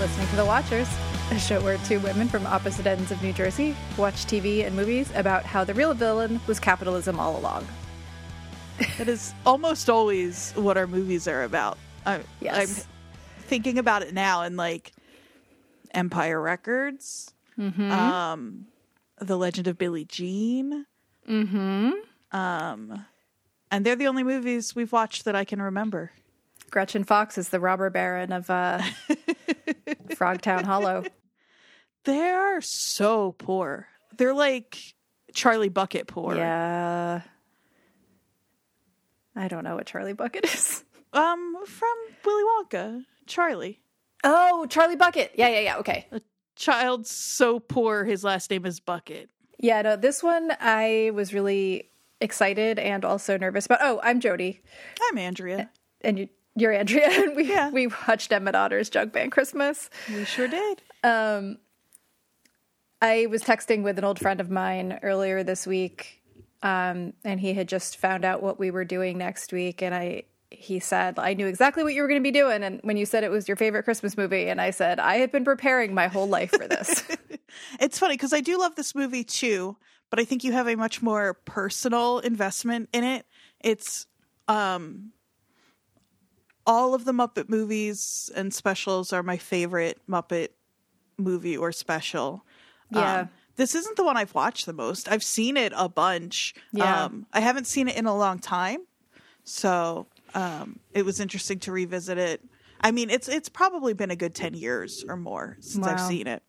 Listening to The Watchers, a show where two women from opposite ends of New Jersey watch TV and movies about how the real villain was capitalism all along. That is almost always what our movies are about. I, Yes. I'm thinking about it now and like Empire Records, Mm-hmm. um, The Legend of Billie Jean. Mm-hmm. Um, and they're the only movies we've watched that I can remember. Gretchen Fox is the robber baron of uh, Frogtown Hollow. They are so poor. They're like Charlie Bucket poor. Yeah. I don't know what Charlie Bucket is. Um, from Willy Wonka, Charlie. Oh, Charlie Bucket. Yeah, yeah, yeah. Okay. A Child so poor, his last name is Bucket. Yeah, no, this one I was really excited and also nervous about. Oh, I'm Jodie. I'm Andrea. And you, you're Andrea. And we, Yeah. we watched Emmet Otter's Jug Band Christmas. We sure did. Um, I was texting with an old friend of mine earlier this week, um, and he had just found out what we were doing next week, and I he said I knew exactly what you were going to be doing, and when you said it was your favorite Christmas movie, and I said I have been preparing my whole life for this. It's funny because I do love this movie too, but I think you have a much more personal investment in it. It's um all of the Muppet movies and specials are my favorite Muppet movie or special. Yeah. Um, this isn't the one I've watched the most. I've seen it a bunch. Yeah. Um, I haven't seen it in a long time. So um, it was interesting to revisit it. I mean, it's it's probably been a good 10 years or more since I've seen it.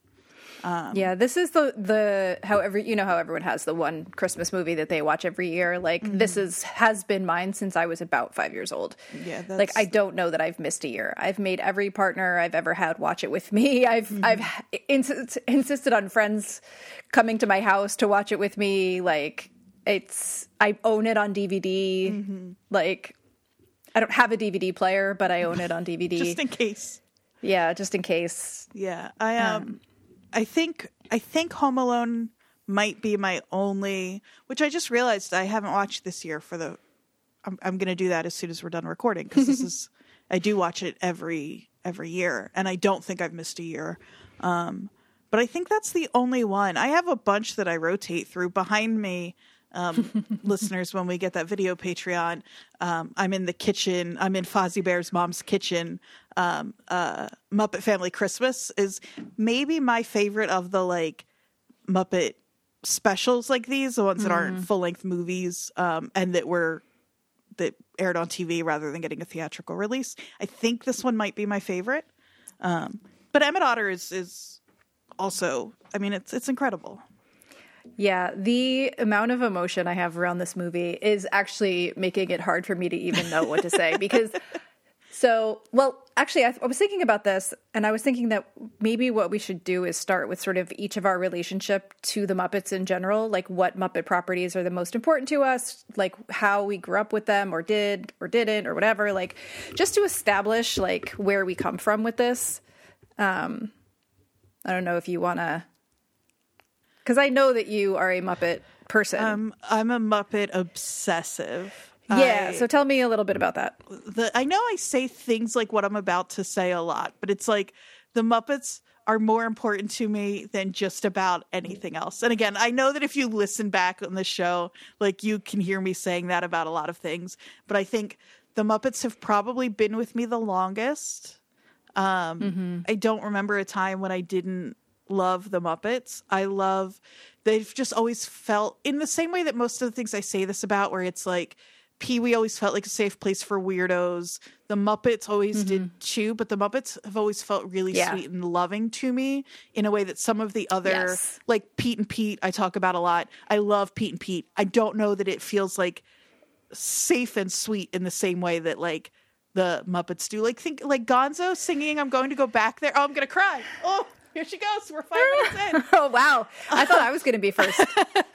Um, yeah, this is the the however you know how everyone has the one Christmas movie that they watch every year. Like mm-hmm. this is has been mine since I was about five years old. Yeah, like I don't know that I've missed a year. I've made every partner I've ever had watch it with me. I've mm-hmm. I've ins- insisted on friends coming to my house to watch it with me. Like it's I own it on DVD. Mm-hmm. Like I don't have a DVD player, but I own it on DVD. Just in case. yeah, just in case. Yeah, I um, um I think I think Home Alone might be my only, which I just realized I haven't watched this year for the. I'm I'm gonna do that as soon as we're done recording because this is I do watch it every every year and I don't think I've missed a year. Um, but I think that's the only one. I have a bunch that I rotate through behind me. Um, listeners, when we get that video Patreon, um, I'm in the kitchen. I'm in Fozzie Bear's mom's kitchen. Um, uh, Muppet Family Christmas is maybe my favorite of the like Muppet specials like these, the ones that aren't full length movies, um, and that were that aired on TV rather than getting a theatrical release. I think this one might be my favorite. Um, but Emmet Otter is is also, I mean, it's it's incredible. Yeah, the amount of emotion I have around this movie is actually making it hard for me to even know what to say because so well actually I, I was thinking about this and I was thinking that maybe what we should do is start with sort of each of our relationship to the Muppets in general like what Muppet properties are the most important to us like how we grew up with them or did or didn't or whatever like just to establish like where we come from with this. Um I don't know if you want to because I know that you are a Muppet person. Um, I'm a Muppet obsessive. yeah, I- so tell me a little bit about that. the I know I say things like what I'm about to say a lot, but it's like the Muppets are more important to me than just about anything else. And again, I know that if you listen back on the show, like you can hear me saying that about a lot of things, but I think the Muppets have probably been with me the longest. Um I don't remember a time when I didn't love the Muppets. I love they've just always felt in the same way that most of the things I say this about where it's like Pee Wee always felt like a safe place for weirdos. The Muppets always did mm-hmm. too, but the Muppets have always felt really Yeah. sweet and loving to me in a way that some of the other, Yes. like Pete and Pete, I talk about a lot. I love Pete and Pete. I don't know that it feels like safe and sweet in the same way that like the Muppets do. Like think like Gonzo singing "I'm going to go back there." Oh, I'm gonna cry. Oh, here she goes. We're five minutes in. Oh wow! I thought I was going to be first.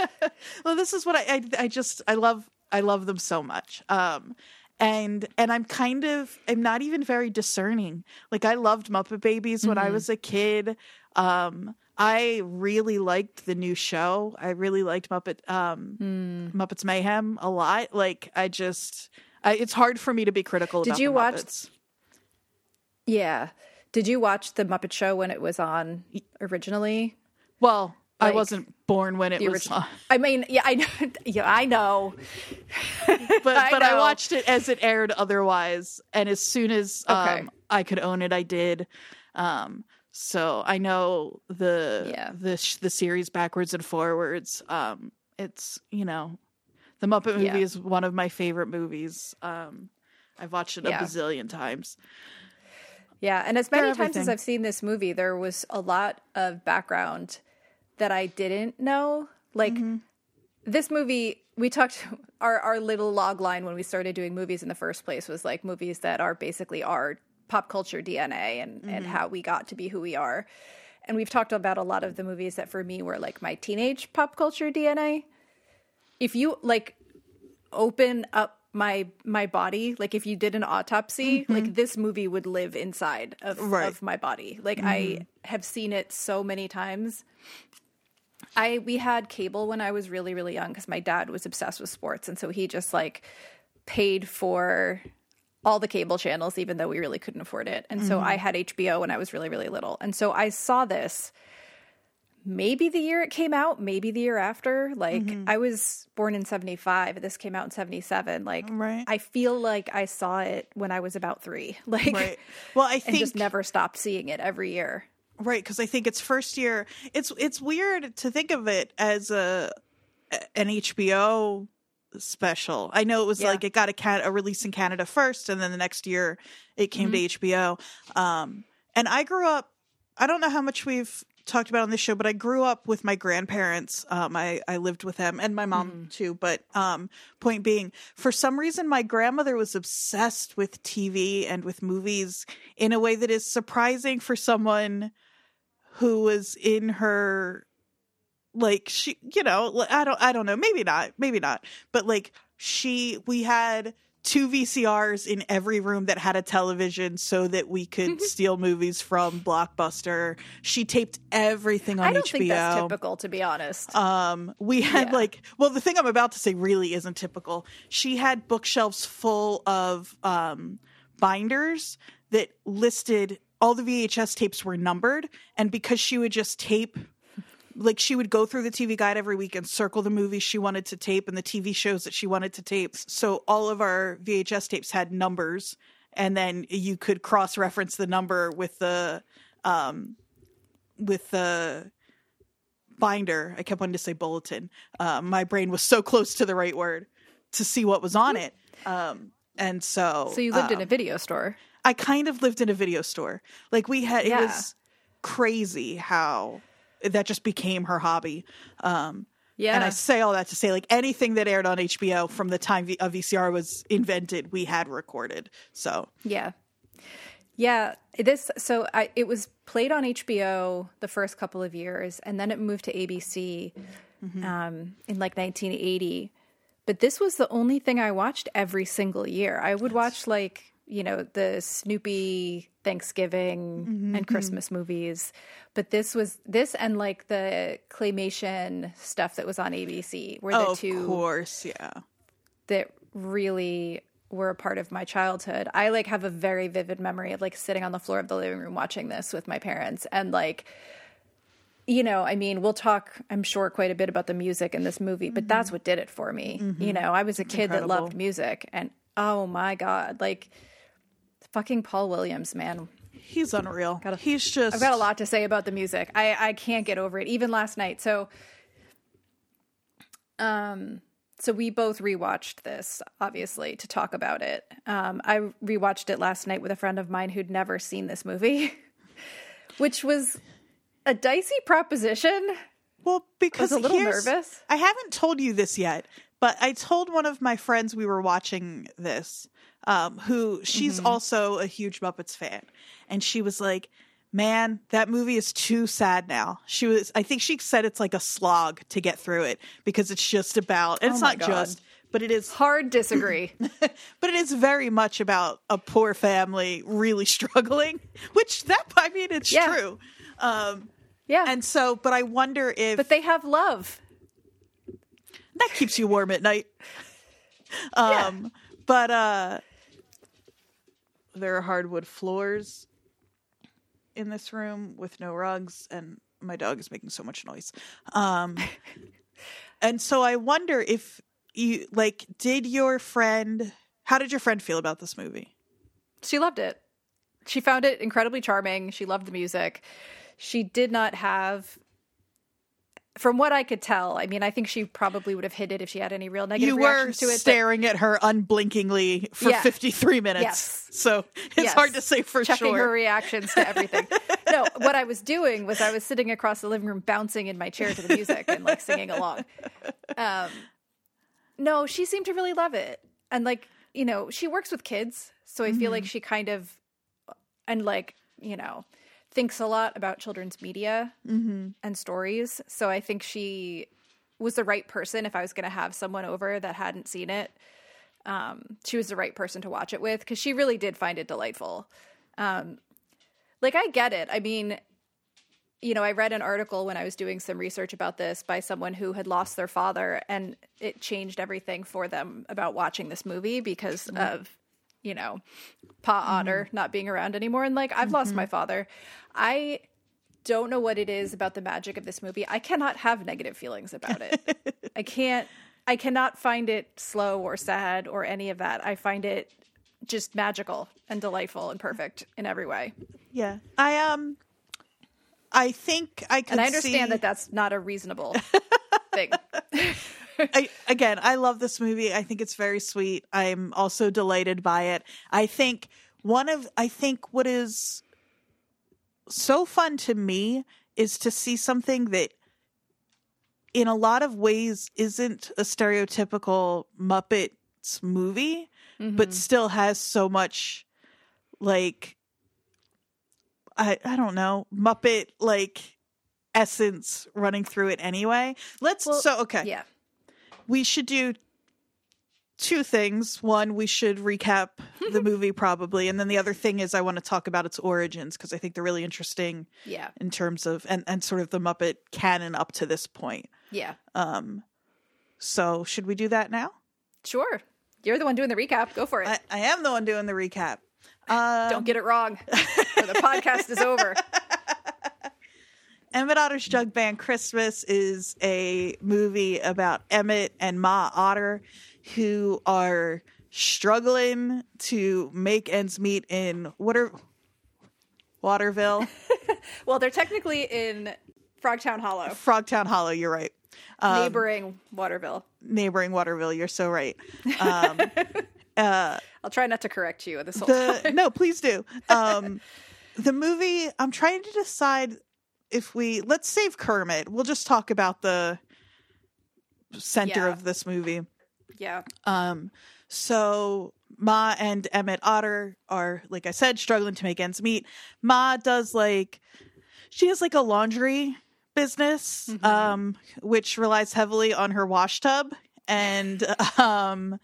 well this is what I, I i just i love i love them so much um and and i'm kind of i'm not even very discerning like i loved muppet babies when i was a kid um i really liked the new show i really liked muppet um muppets mayhem a lot like i just I, it's hard for me to be critical Did you watch- Muppets. Yeah. Did you watch the Muppet Show when it was on originally? Well, I wasn't born when it was original. on, I mean, yeah, I know. Yeah, I know. but I but I watched it as it aired otherwise, and as soon as um, Okay. I could own it, I did. Um, so I know the Yeah. the sh- the series backwards and forwards. Um, it's you know, the Muppet movie Yeah. is one of my favorite movies. Um, I've watched it Yeah. a bazillion times. Yeah, and as many times as. I've seen this movie, there was a lot of background that I didn't know. Like Mm-hmm. this movie, we talked our our little log line when we started doing movies in the first place was like movies that are basically our pop culture DNA and Mm-hmm. and how we got to be who we are. And we've talked about a lot of the movies that for me were like my teenage pop culture DNA. If you like open up my my body like if you did an autopsy like this movie would live inside of, Mm-hmm. Right. Mm-hmm. of my body like i have seen it so many times i we had cable when i was really really young because my dad was obsessed with sports and so he just like paid for all the cable channels even though we really couldn't afford it and so Mm-hmm. i had hbo when i was really really little and so i saw this maybe the year it came out, maybe the year after. Like Mm-hmm. I was born in 75, this came out in 77. Like Right. I feel like I saw it when I was about 3. Like Right. Well, I and think just never stopped seeing it every year. Right, because I think it's first year. It's it's weird to think of it as a an HBO special. I know it was Yeah. like it got a, can- a release in Canada first, and then the next year it came to HBO. Um, and I grew up. I don't know how much we've talked about on this show, but I grew up with my grandparents. Um, I I lived with them and my mom too. But um, point being, for some reason, my grandmother was obsessed with TV and with movies in a way that is surprising for someone who was in her like she you know i don't i don't know maybe not maybe not but like she we had two vcrs in every room that had a television so that we could steal movies from blockbuster she taped everything on I don't hbo think that's typical to be honest. um, we had Yeah. like, well, the thing I'm about to say really isn't typical. She had bookshelves full of um, binders that listed all the VHS tapes were numbered, and because she would just tape. Like she would go through the TV guide every week and circle the movies she wanted to tape and the TV shows that she wanted to tape. So all of our VHS tapes had numbers, and then you could cross reference the number with the um, with the binder. I kept wanting to say bulletin. Uh, my brain was so close to the right word to see what was on it. Um, and so, so you lived in um, a video store. I kind of lived in a video store. Like we had, Yeah. it was crazy how that just became her hobby. Um, Yeah. and I say all that to say, like anything that aired on HBO from the time a VCR was invented, we had recorded. So Yeah. Yeah, this so I it was played on HBO the first couple of years and then it moved to ABC um, in like 1980. But this was the only thing I watched every single year. I would watch like, you know, the Snoopy Thanksgiving and Christmas movies. But this was this and like the claymation stuff that was on ABC were the oh, two of course, yeah. that really were a part of my childhood. I like have a very vivid memory of like sitting on the floor of the living room watching this with my parents and like you know, I mean, we'll talk I'm sure quite a bit about the music in this movie, but that's what did it for me. You know, I was a kid that loved music and oh my god, like fucking Paul Williams, man. He's unreal. Gotta- He's just. I've got a lot to say about the music. I I can't get over it. Even last night. So um so we both rewatched this obviously to talk about it. Um I rewatched it last night with a friend of mine who'd never seen this movie, which was a dicey proposition. Well, because I was a little nervous. I haven't told you this yet, but I told one of my friends we were watching this, um, who she's Mm-hmm. also a huge Muppets fan, and she was like, "Man, that movie is too sad now." She was, I think she said it's like a slog to get through it because it's just about, and it's Oh my not God. just, but it is Hard disagree. but it is very much about a poor family really struggling, which that I mean it's Yeah. true. Um, Yeah. and so, but I wonder if but they have love. that keeps you warm at night. Um, but uh, there are hardwood floors. in this room with no rugs, and my dog is making so much noise. Um, and so I wonder if you like, did your friend? How did your friend feel about this movie? She loved it. She found it incredibly charming. She loved the music. She did not have from what I could tell, I mean, I think she probably would have hit it if she had any real negative You reactions to it. but- staring at her unblinkingly for Yeah. 53 minutes. Yes. So it's Yes. hard to say for sure. checking sure. her reactions to everything. no, what I was doing was I was sitting across the living room, bouncing in my chair to the music and like singing along. Um, no, she seemed to really love it, and like you know, she works with kids, so I feel like Mm-hmm. she kind of and like you know thinks a lot about children's media Mm-hmm. and stories. So I think she was the right person if I was going to have someone over that hadn't seen it. Um, she was the right person to watch it with because she really did find it delightful. Um, like I get it. I mean, you know, I read an article when I was doing some research about this by someone who had lost their father, and it changed everything for them about watching this movie because of, you know, Pa Otter not being around anymore. And like, I've lost my father. I don't know what it is about the magic of this movie. I cannot have negative feelings about it. I can't. I cannot find it slow or sad or any of that. I find it just magical and delightful and perfect in every way. yeah. I um I think I can. And I understand see, that that's not a reasonable thing. I, again, I love this movie. I think it's very sweet. I'm also delighted by it. I think one of I think what is so fun to me is to see something that in a lot of ways isn't a stereotypical Muppets movie, but mm-hmm. still has so much like I I don't know, Muppet like essence running through it anyway. Let's Well, so okay Yeah. We should do two things. One, we should recap the movie probably, and then the other thing is I want to talk about its origins because I think they're really interesting Yeah. in terms of and and sort of the Muppet canon up to this point. Yeah. Um, so should we do that now? Sure. You're the one doing the recap. Go for it. I, I am the one doing the recap. Uh, Don't get it wrong. the podcast is over. Emmet Otter's Jug Band Christmas is a movie about Emmet and Ma Otter who are struggling to make ends meet in Water Waterville, Well, they're technically in Frogtown Hollow, Frogtown Hollow. You're right. Um, neighboring Waterville. neighboring Waterville. You're so right. Um, I'll try not to correct you this whole the time. no, please do. Um, the movie. I'm trying to decide if we let's save Kermit. We'll just talk about the center Yeah. of this movie. Yeah. Um, so Ma and Emmet Otter are, like I said, struggling to make ends meet. Ma does like she has like a laundry business, um, which relies heavily on her wash tub, and um,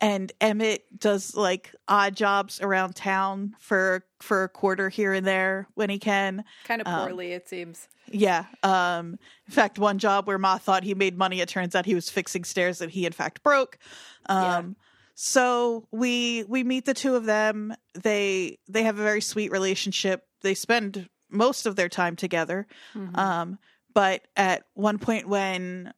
and Emmet does like odd jobs around town for for a quarter here and there when he can. Kind of poorly, it seems. Yeah. Um, in fact, one job where Ma thought he made money, it turns out he was fixing stairs that he in fact broke. Um, so we we meet the two of them. They they have a very sweet relationship. They spend most of their time together. Um, but at one point when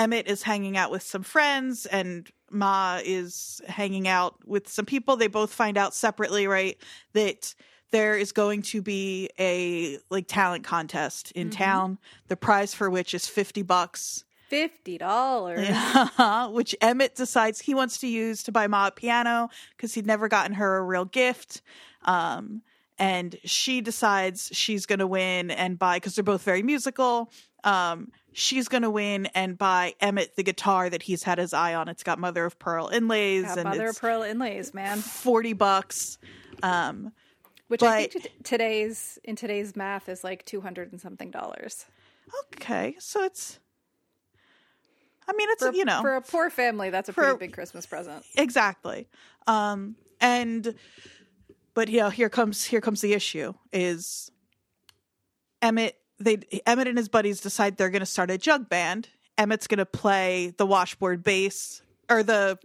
Emmet is hanging out with some friends and Ma is hanging out with some people. They both find out separately, right, that there is going to be a like talent contest in town. The prize for which is 50 bucks. Fifty dollars. which Emmet decides he wants to use to buy Ma a piano because he'd never gotten her a real gift. Um, and she decides she's going to win and buy because they're both very musical. Um, she's going to win and buy Emmet the guitar that he's had his eye on. It's got mother of pearl inlays Got and mother of pearl inlays, man. forty bucks. Um, Which I think t- today's in today's math is like two hundred and something dollars. okay, so it's. I mean, it's For, you know for a poor family, that's a for- pretty big Christmas present. exactly um and but you know here comes here comes the issue is emmet they emmet and his buddies decide they're going to start a jug band emmet's going to play the washboard bass or the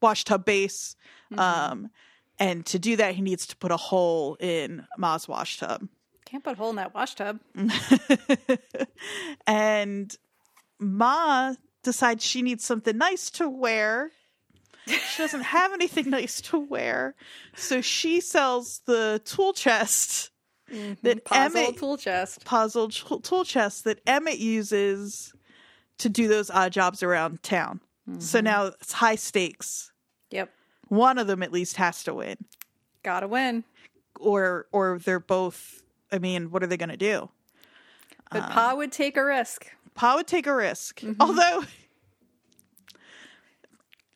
wash tub bass um and to do that he needs to put a hole in ma's wash tub Can't put a hole in that wash tub. and Ma decides she needs something nice to wear. She doesn't have anything nice to wear, so she sells the tool chest Mm-hmm. that Puzzle Emmet tool chest. puzzle tool chest that Emmet uses to do those odd jobs around town. So mm-hmm. now it's high stakes. Yep. One of them at least has to win, Gotta win. or or they're both. I mean, what are they going to do? But Um, Pa would take a risk. Pa would take a risk, mm-hmm. although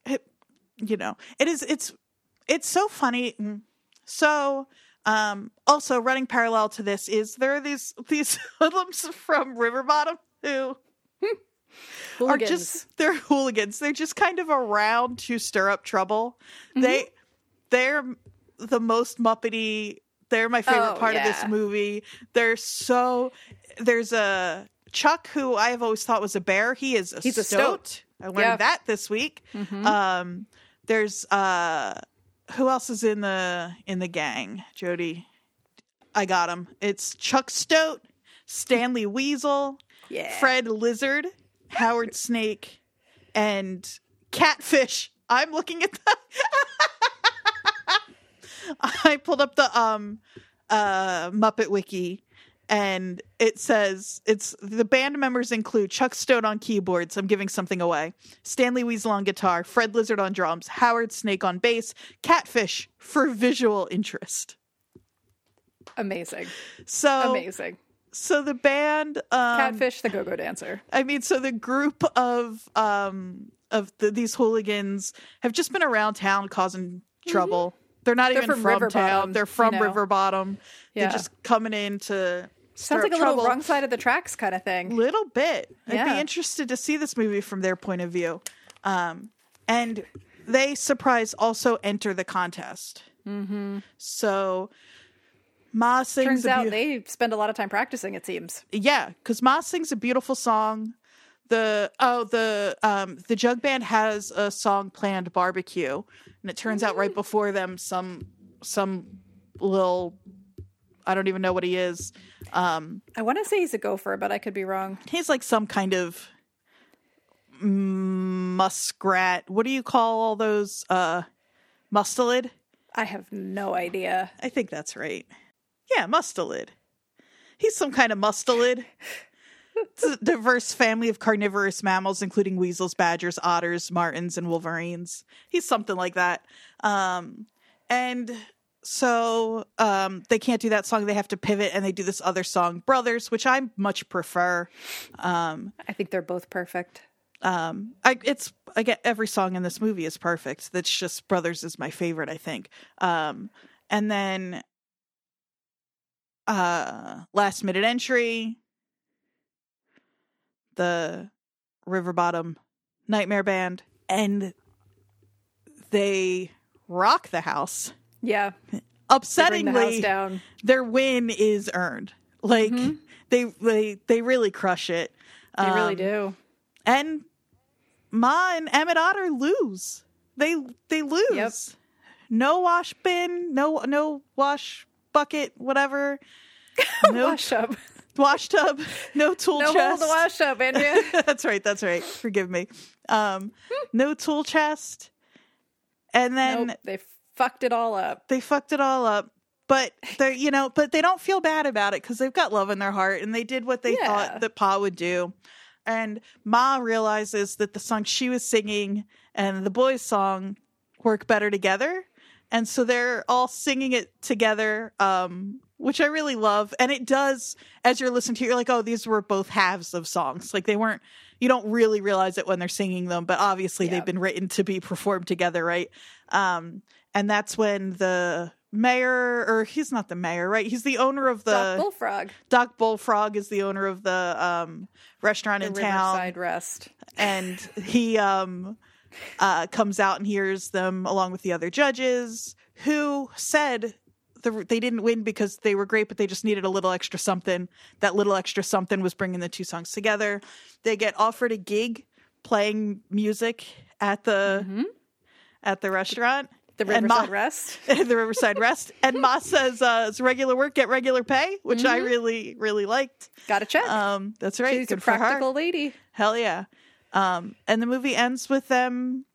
it, you know it is. It's it's so funny. So um also running parallel to this is there are these these hoodlums from River Bottom who are just they're hooligans. They're just kind of around to stir up trouble. They they're the most muppety. They're my favorite Oh, part of this movie. They're so there's a Chuck who I have always thought was a bear. He is a He's a stoat. stoat. I learned Yeah. that this week. Um, there's uh, who else is in the in the gang? Jodie, I got him. It's Chuck Stoat, Stanley Weasel, Yeah. Fred Lizard, Howard Snake, and Catfish. I'm looking at the. I pulled up the um uh Muppet Wiki and it says it's the band members include Chuck Stoat on keyboards. I'm giving something away. Stanley Weasel on guitar, Fred Lizard on drums, Howard Snake on bass, Catfish for visual interest. Amazing. So Amazing. so the band um Catfish the go-go dancer. I mean, so the group of um of the, these hooligans have just been around town causing trouble. They're not Mm-hmm. They're even from from, River town. Bottom, They're you from know. River Bottom. Yeah. They're just coming in to Sounds like a little trouble. wrong side of the tracks kind of thing. A little bit. I'd be interested to see this movie from their point of view. Um, and they surprise also enter the contest. Mm-hmm. So Ma sings Turns out beau- they spend a lot of time practicing, it seems. yeah, because Ma sings a beautiful song. The oh the um the jug band has a song planned barbecue, and it turns out right before them some some little I don't even know what he is. Um, I want to say he's a gopher, but I could be wrong. he's like some kind of muskrat. What do you call all those? Uh, mustelid. I have no idea. I think that's right. Yeah, mustelid. He's some kind of mustelid. It's a diverse family of carnivorous mammals, including weasels, badgers, otters, martens, and wolverines. He's something like that. Um, and so um, they can't do that song. They have to pivot and they do this other song, Brothers, which I much prefer. Um, I think they're both perfect. um, I, it's I get every song in this movie is perfect. That's just Brothers is my favorite, I think. Um, and then uh, last minute entry, the River Bottom Nightmare Band, and they rock the house. Yeah. The Upsettingly, down. their win is earned. Like they they they really crush it. They really Um, do. and Ma and Emmet Otter lose. They they lose. Yep. No wash bin, no no wash bucket, whatever. No Wash up. wash tub, no tool No chest. the wash up, Andrea. that's right. That's right. Forgive me. Um, no tool chest, and then nope. They fucked it all up. they fucked it all up. But they're you know, but they don't feel bad about it because they've got love in their heart and they did what they Yeah. thought that Pa would do. And Ma realizes that the song she was singing and the boys' song work better together. And so they're all singing it together, um, which I really love. And it does, as you're listening to it, you're like, oh, these were both halves of songs. Like they weren't, you don't really realize it when they're singing them, but obviously Yeah. they've been written to be performed together, right? Um, and that's when the mayor, or he's not the mayor, right? He's the owner of the Doc Bullfrog. Doc Bullfrog is the owner of the um, restaurant The in town, Riverside Rest. and he um, uh, comes out and hears them along with the other judges who said the, they didn't win because they were great, but they just needed a little extra something. That little extra something was bringing the two songs together. They get offered a gig playing music at the Mm-hmm. at the restaurant. The Riverside Ma- Rest. the Riverside Rest. And Ma says, uh, "It's regular work, get regular pay," which I really, really liked. Got a check. Um, that's right. She's a Good her. practical lady. Hell yeah. Um, and the movie ends with them.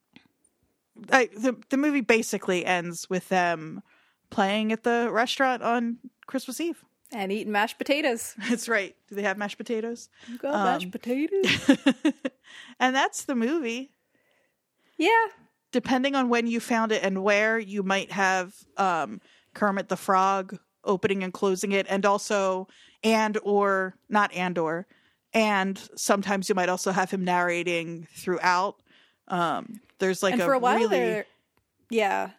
I, the the movie basically ends with them playing at the restaurant on Christmas Eve. And eating mashed potatoes. That's right. Do they have mashed potatoes? You got Um, mashed potatoes. and that's the movie. yeah. Depending on when you found it and where, you might have um, Kermit the Frog opening and closing it, and also and or not and or and sometimes you might also have him narrating throughout. Um, there's like and a, for a while really there, yeah.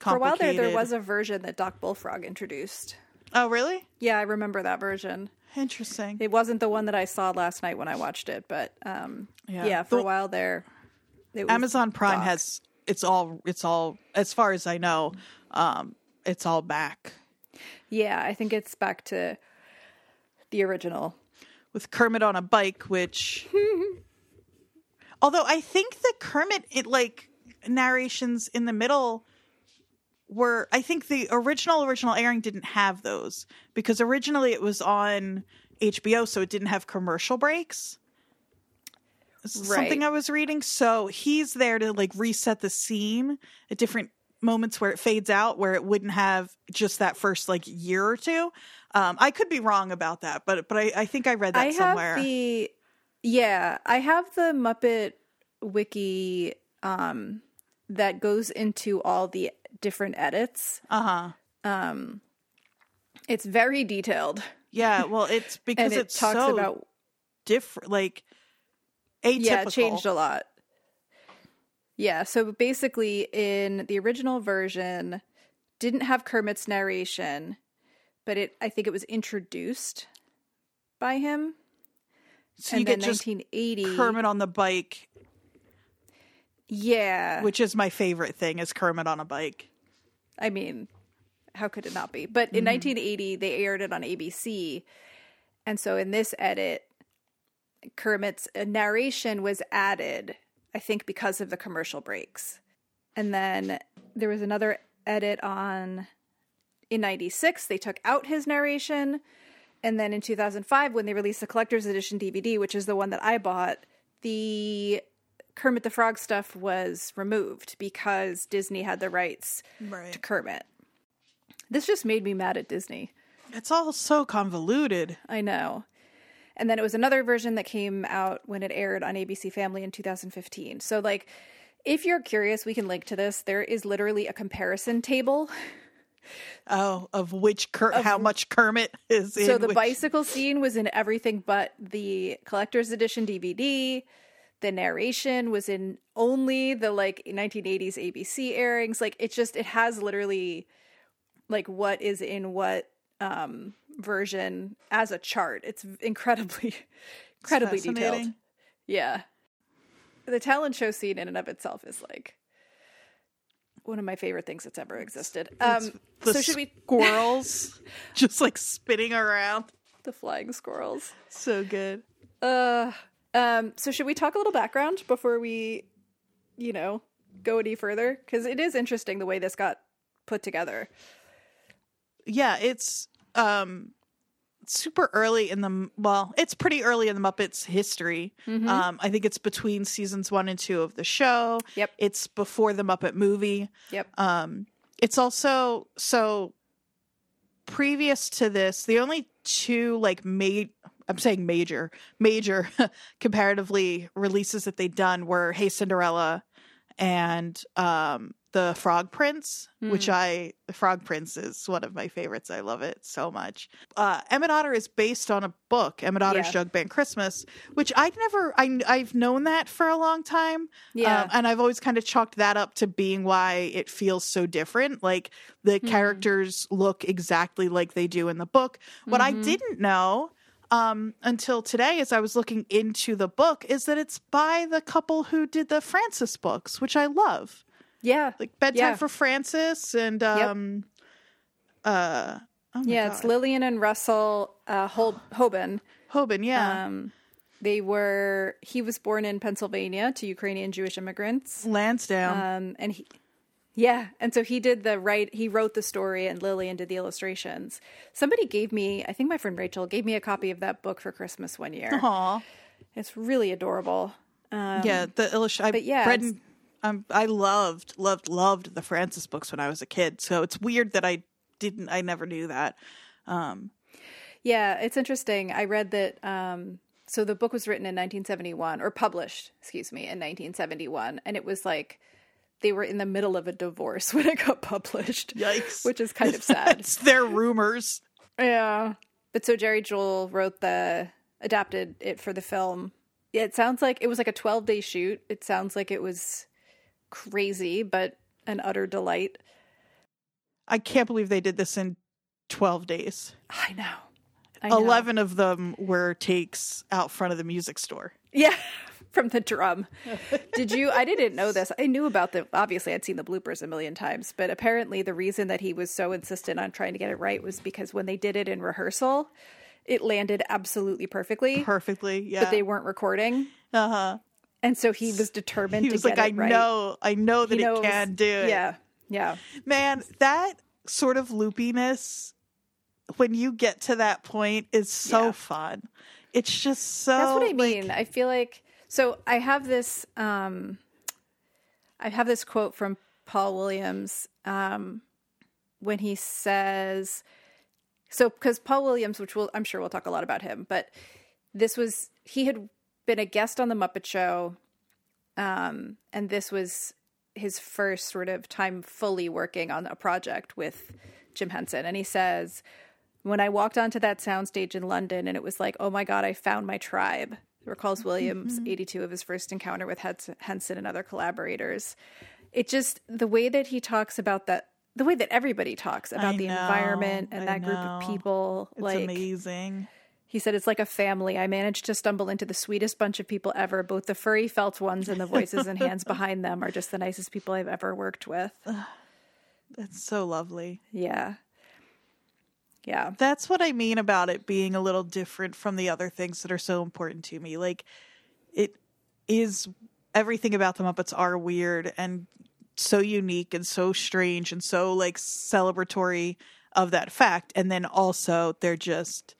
For a while there, there was a version that Doc Bullfrog introduced. Oh, really? Yeah, I remember that version. Interesting. It wasn't the one that I saw last night when I watched it, but um, Yeah. yeah. for The- a while there, it was Amazon Prime Doc. has it's all it's all as far as I know, um, it's all back Yeah, I think it's back to the original. with Kermit on a bike, which although I think the Kermit it like narrations in the middle were I think the original original airing didn't have those because originally it was on HBO so it didn't have commercial breaks. Something Right. I was reading so he's there to like reset the scene at different moments where it fades out where it wouldn't have just that first like year or two. Um I could be wrong about that but but I, I think I read that I somewhere. have the yeah, I have the Muppet wiki um that goes into all the different edits. uh-huh. Um, It's very detailed Yeah, well it's because it it's talks so about different like atypical. yeah, it changed a lot. Yeah, so basically in the original version didn't have Kermit's narration, but it I think it was introduced by him. so and you then get just 1980 Kermit on the bike, Yeah. which is my favorite thing is Kermit on a bike. I mean, how could it not be? But in mm-hmm. 1980, they aired it on ABC. And so in this edit, Kermit's narration was added, I think, because of the commercial breaks. And then there was another edit on in 96, they took out his narration. And then in 2005, when they released the collector's edition DVD, which is the one that I bought, the Kermit the Frog stuff was removed because Disney had the rights Right. to Kermit. This just made me mad at Disney. It's all so convoluted. I know. And then it was another version that came out when it aired on ABC Family in 2015. So, like, if you're curious, we can link to this. There is literally a comparison table. Oh, of which Ker- how much Kermit is in So, the which- bicycle scene was in everything but the collector's edition DVD. The narration was in only the like 1980s ABC airings. Like, it just, it has literally like what is in what um version as a chart. It's incredibly, incredibly detailed. Yeah. The talent show scene in and of itself is like one of my favorite things that's ever existed. Um the so should we squirrels just like spinning around. the flying squirrels. So good. Uh um so should we talk a little background before we you know go any further cuz it is interesting the way this got put together. Yeah, it's um super early in the well, it's pretty early in the Muppets history. Um I think it's between seasons 1 and 2 of the show. Yep. It's before the Muppet movie. Yep. Um it's also so previous to this, the only two like made I'm saying major, major comparatively releases that they'd done were Hey Cinderella and um the Frog Prince, which I the Frog Prince is one of my favorites. I love it so much. Uh Emmet Otter is based on a book, Emmet Otter's Yeah. Jug Band Christmas, which I'd never I I've known that for a long time. Yeah. Um, and I've always kind of chalked that up to being why it feels so different. Like the characters look exactly like they do in the book. What I didn't know um, until today, as I was looking into the book, is that it's by the couple who did the Frances books, which I love. Yeah. Like Bedtime Yeah. for Frances and um, uh, oh Yeah, it's Lillian and Russell uh, Hol- Hoban. Hoban, yeah. Um, they were. He was born in Pennsylvania to Ukrainian Jewish immigrants, Lansdowne. um, and he, Yeah, and so he did the right. He wrote the story, and Lillian did the illustrations. Somebody gave me, I think my friend Rachel gave me a copy of that book for Christmas one year. Aw. It's really adorable. Um, yeah, the illustration. but yeah, um, I loved, loved, loved the Frances books when I was a kid. So it's weird that I didn't. I never knew that. Um, Yeah, it's interesting. I read that. Um, so the book was written in 1971, or published, excuse me, in 1971, and it was like they were in the middle of a divorce when it got published. Yikes. Which is kind of sad. it's their rumors. yeah, but so Jerry Juhl wrote the adapted it for the film. It sounds like it was like a 12 day shoot. It sounds like it was crazy, but an utter delight. I can't believe they did this in twelve days. I know. I know. Eleven of them were takes out front of the music store. Yeah, from the drum. Did you? I didn't know this. I knew about the. Obviously, I'd seen the bloopers a million times, but apparently, the reason that he was so insistent on trying to get it right was because when they did it in rehearsal, it landed absolutely perfectly, Perfectly, yeah. but they weren't recording, uh huh. And so he was determined He to was get like, I right. know, I know that He it can do it. Yeah, yeah, man, that sort of loopiness when you get to that point is so Yeah. fun. It's just so. That's what I like- mean. I feel like so I have this um I have this quote from Paul Williams um when he says so because Paul Williams, which we'll I'm sure we'll talk a lot about him, but this was he had been a guest on the Muppet Show, um, and this was his first sort of time fully working on a project with Jim Henson. And he says, When I walked onto that soundstage in London and it was like, oh my God, I found my tribe. Recalls Williams, 82 of his first encounter with Henson and other collaborators. It just, the way that he talks about that, the way that everybody talks about I the know, environment and I that group of people, It's like, amazing. He said, it's like a family. I managed to stumble into the sweetest bunch of people ever. Both the furry felt ones and the voices and hands behind them are just the nicest people I've ever worked with. It's so lovely. Yeah. Yeah. That's what I mean about it being a little different from the other things that are so important to me. Like, it is everything about the Muppets are weird and so unique and so strange and so like celebratory of that fact. And then also they're just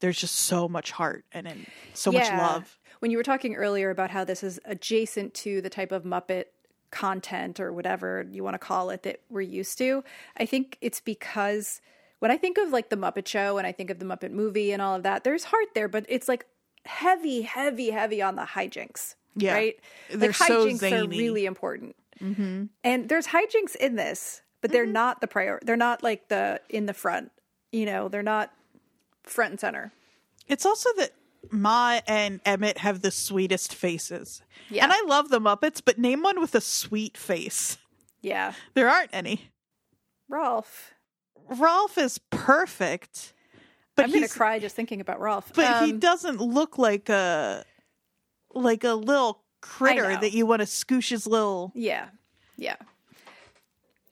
there's just so much heart and, and so much love. When you were talking earlier about how this is adjacent to the type of Muppet content or whatever you want to call it that we're used to, I think it's because when I think of like the Muppet Show and I think of the Muppet movie and all of that, there's heart there, but it's like heavy, heavy, heavy on the hijinks. Yeah. Right? They're like so hijinks are really important. Mm-hmm. And there's hijinks in this, but they're not the prior. They're not like the in the front. You know, they're not front and center. It's also that Ma and Emmet have the sweetest faces. Yeah. And I love the Muppets, but name one with a sweet face. Yeah. There aren't any. Rolf. Rolf is perfect, but I'm gonna cry just thinking about Rolf. but he Um, doesn't look like a like a little critter that you want to scoosh his little. Yeah, yeah,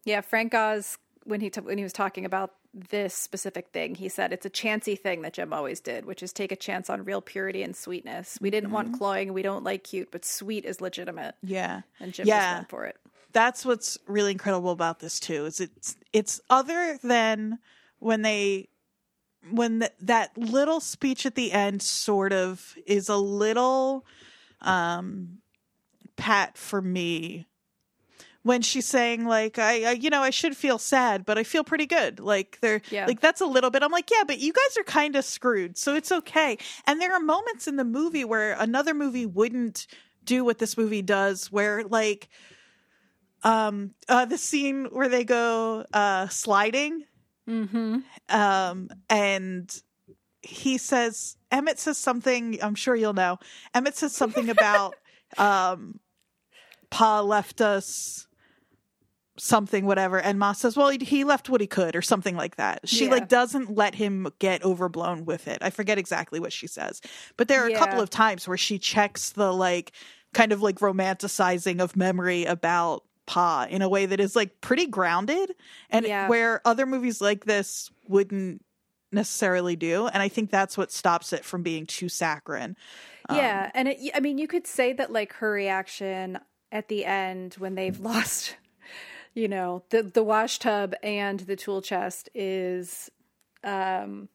yeah. Frank Oz, when he t- when he was talking about this specific thing, he said it's a chancy thing that Jim always did, which is take a chance on real purity and sweetness. We didn't want cloying, we don't like cute, but sweet is legitimate, Yeah, and Jim yeah. just went for it. that's what's really incredible about this too. Is it's it's other than when they when th- that little speech at the end sort of is a little um pat for me when she's saying like I, I you know I should feel sad but I feel pretty good like they're Yeah. like that's a little bit I'm like yeah but you guys are kind of screwed so it's okay and there are moments in the movie where another movie wouldn't do what this movie does where like um uh the scene where they go uh sliding Mm-hmm. um and he says emmet says something i'm sure you'll know emmet says something about um pa left us something whatever. And ma says well he, left what he could or something like that. She Yeah. like doesn't let him get overblown with it. I forget exactly what she says. But there are a couple of times where she checks the like kind of like romanticizing of memory about pa in a way that is like pretty grounded and Yeah. where other movies like this wouldn't necessarily do. And i think that's what stops it from being too saccharine. Yeah, um, and it, I mean, you could say that like her reaction at the end when they've lost you know, the the wash tub and the tool chest is um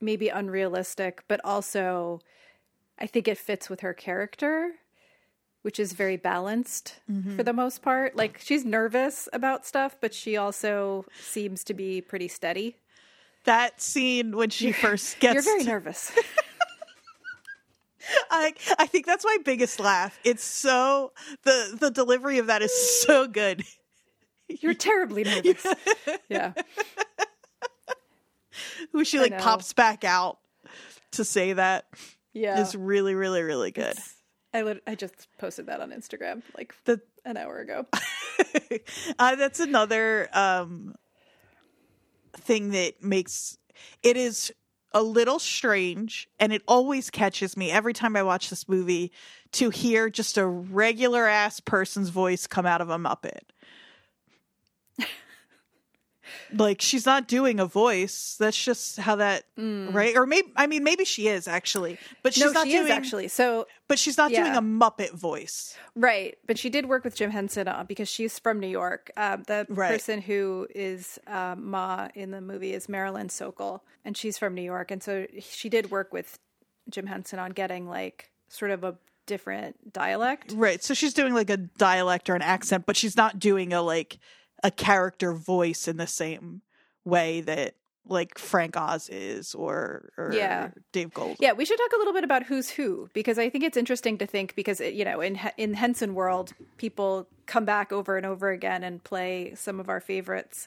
maybe unrealistic, but also I think it fits with her character, which is very balanced for the most part. Like she's nervous about stuff, but she also seems to be pretty steady. That scene when she first gets You're very to- nervous. I I think that's my biggest laugh. It's so the the delivery of that is so good. You're terribly nervous. Yeah. Who she like pops back out to say that Yeah. is really really really good. I lit- I just posted that on Instagram like The an hour ago. uh, that's another um, thing that makes it is a little strange, and it always catches me every time I watch this movie to hear just a regular ass person's voice come out of a Muppet. Like she's not doing a voice. That's just how that right? Or maybe I mean maybe she is actually, but she's no, not she doing actually. So But she's not doing a Muppet voice. Right, but she did work with Jim Henson uh, because she's from New York. Um, the Right. person who is um, Ma in the movie is Marilyn Sokol, and she's from New York, and so she did work with Jim Henson on getting like sort of a different dialect. Right. So she's doing like a dialect or an accent, but she's not doing a like a character voice in the same way that like Frank Oz is or or Yeah. Dave Goelz. Yeah, we should talk a little bit about who's who because I think it's interesting to think because it, you know in in Henson world people come back over and over again and play some of our favorites.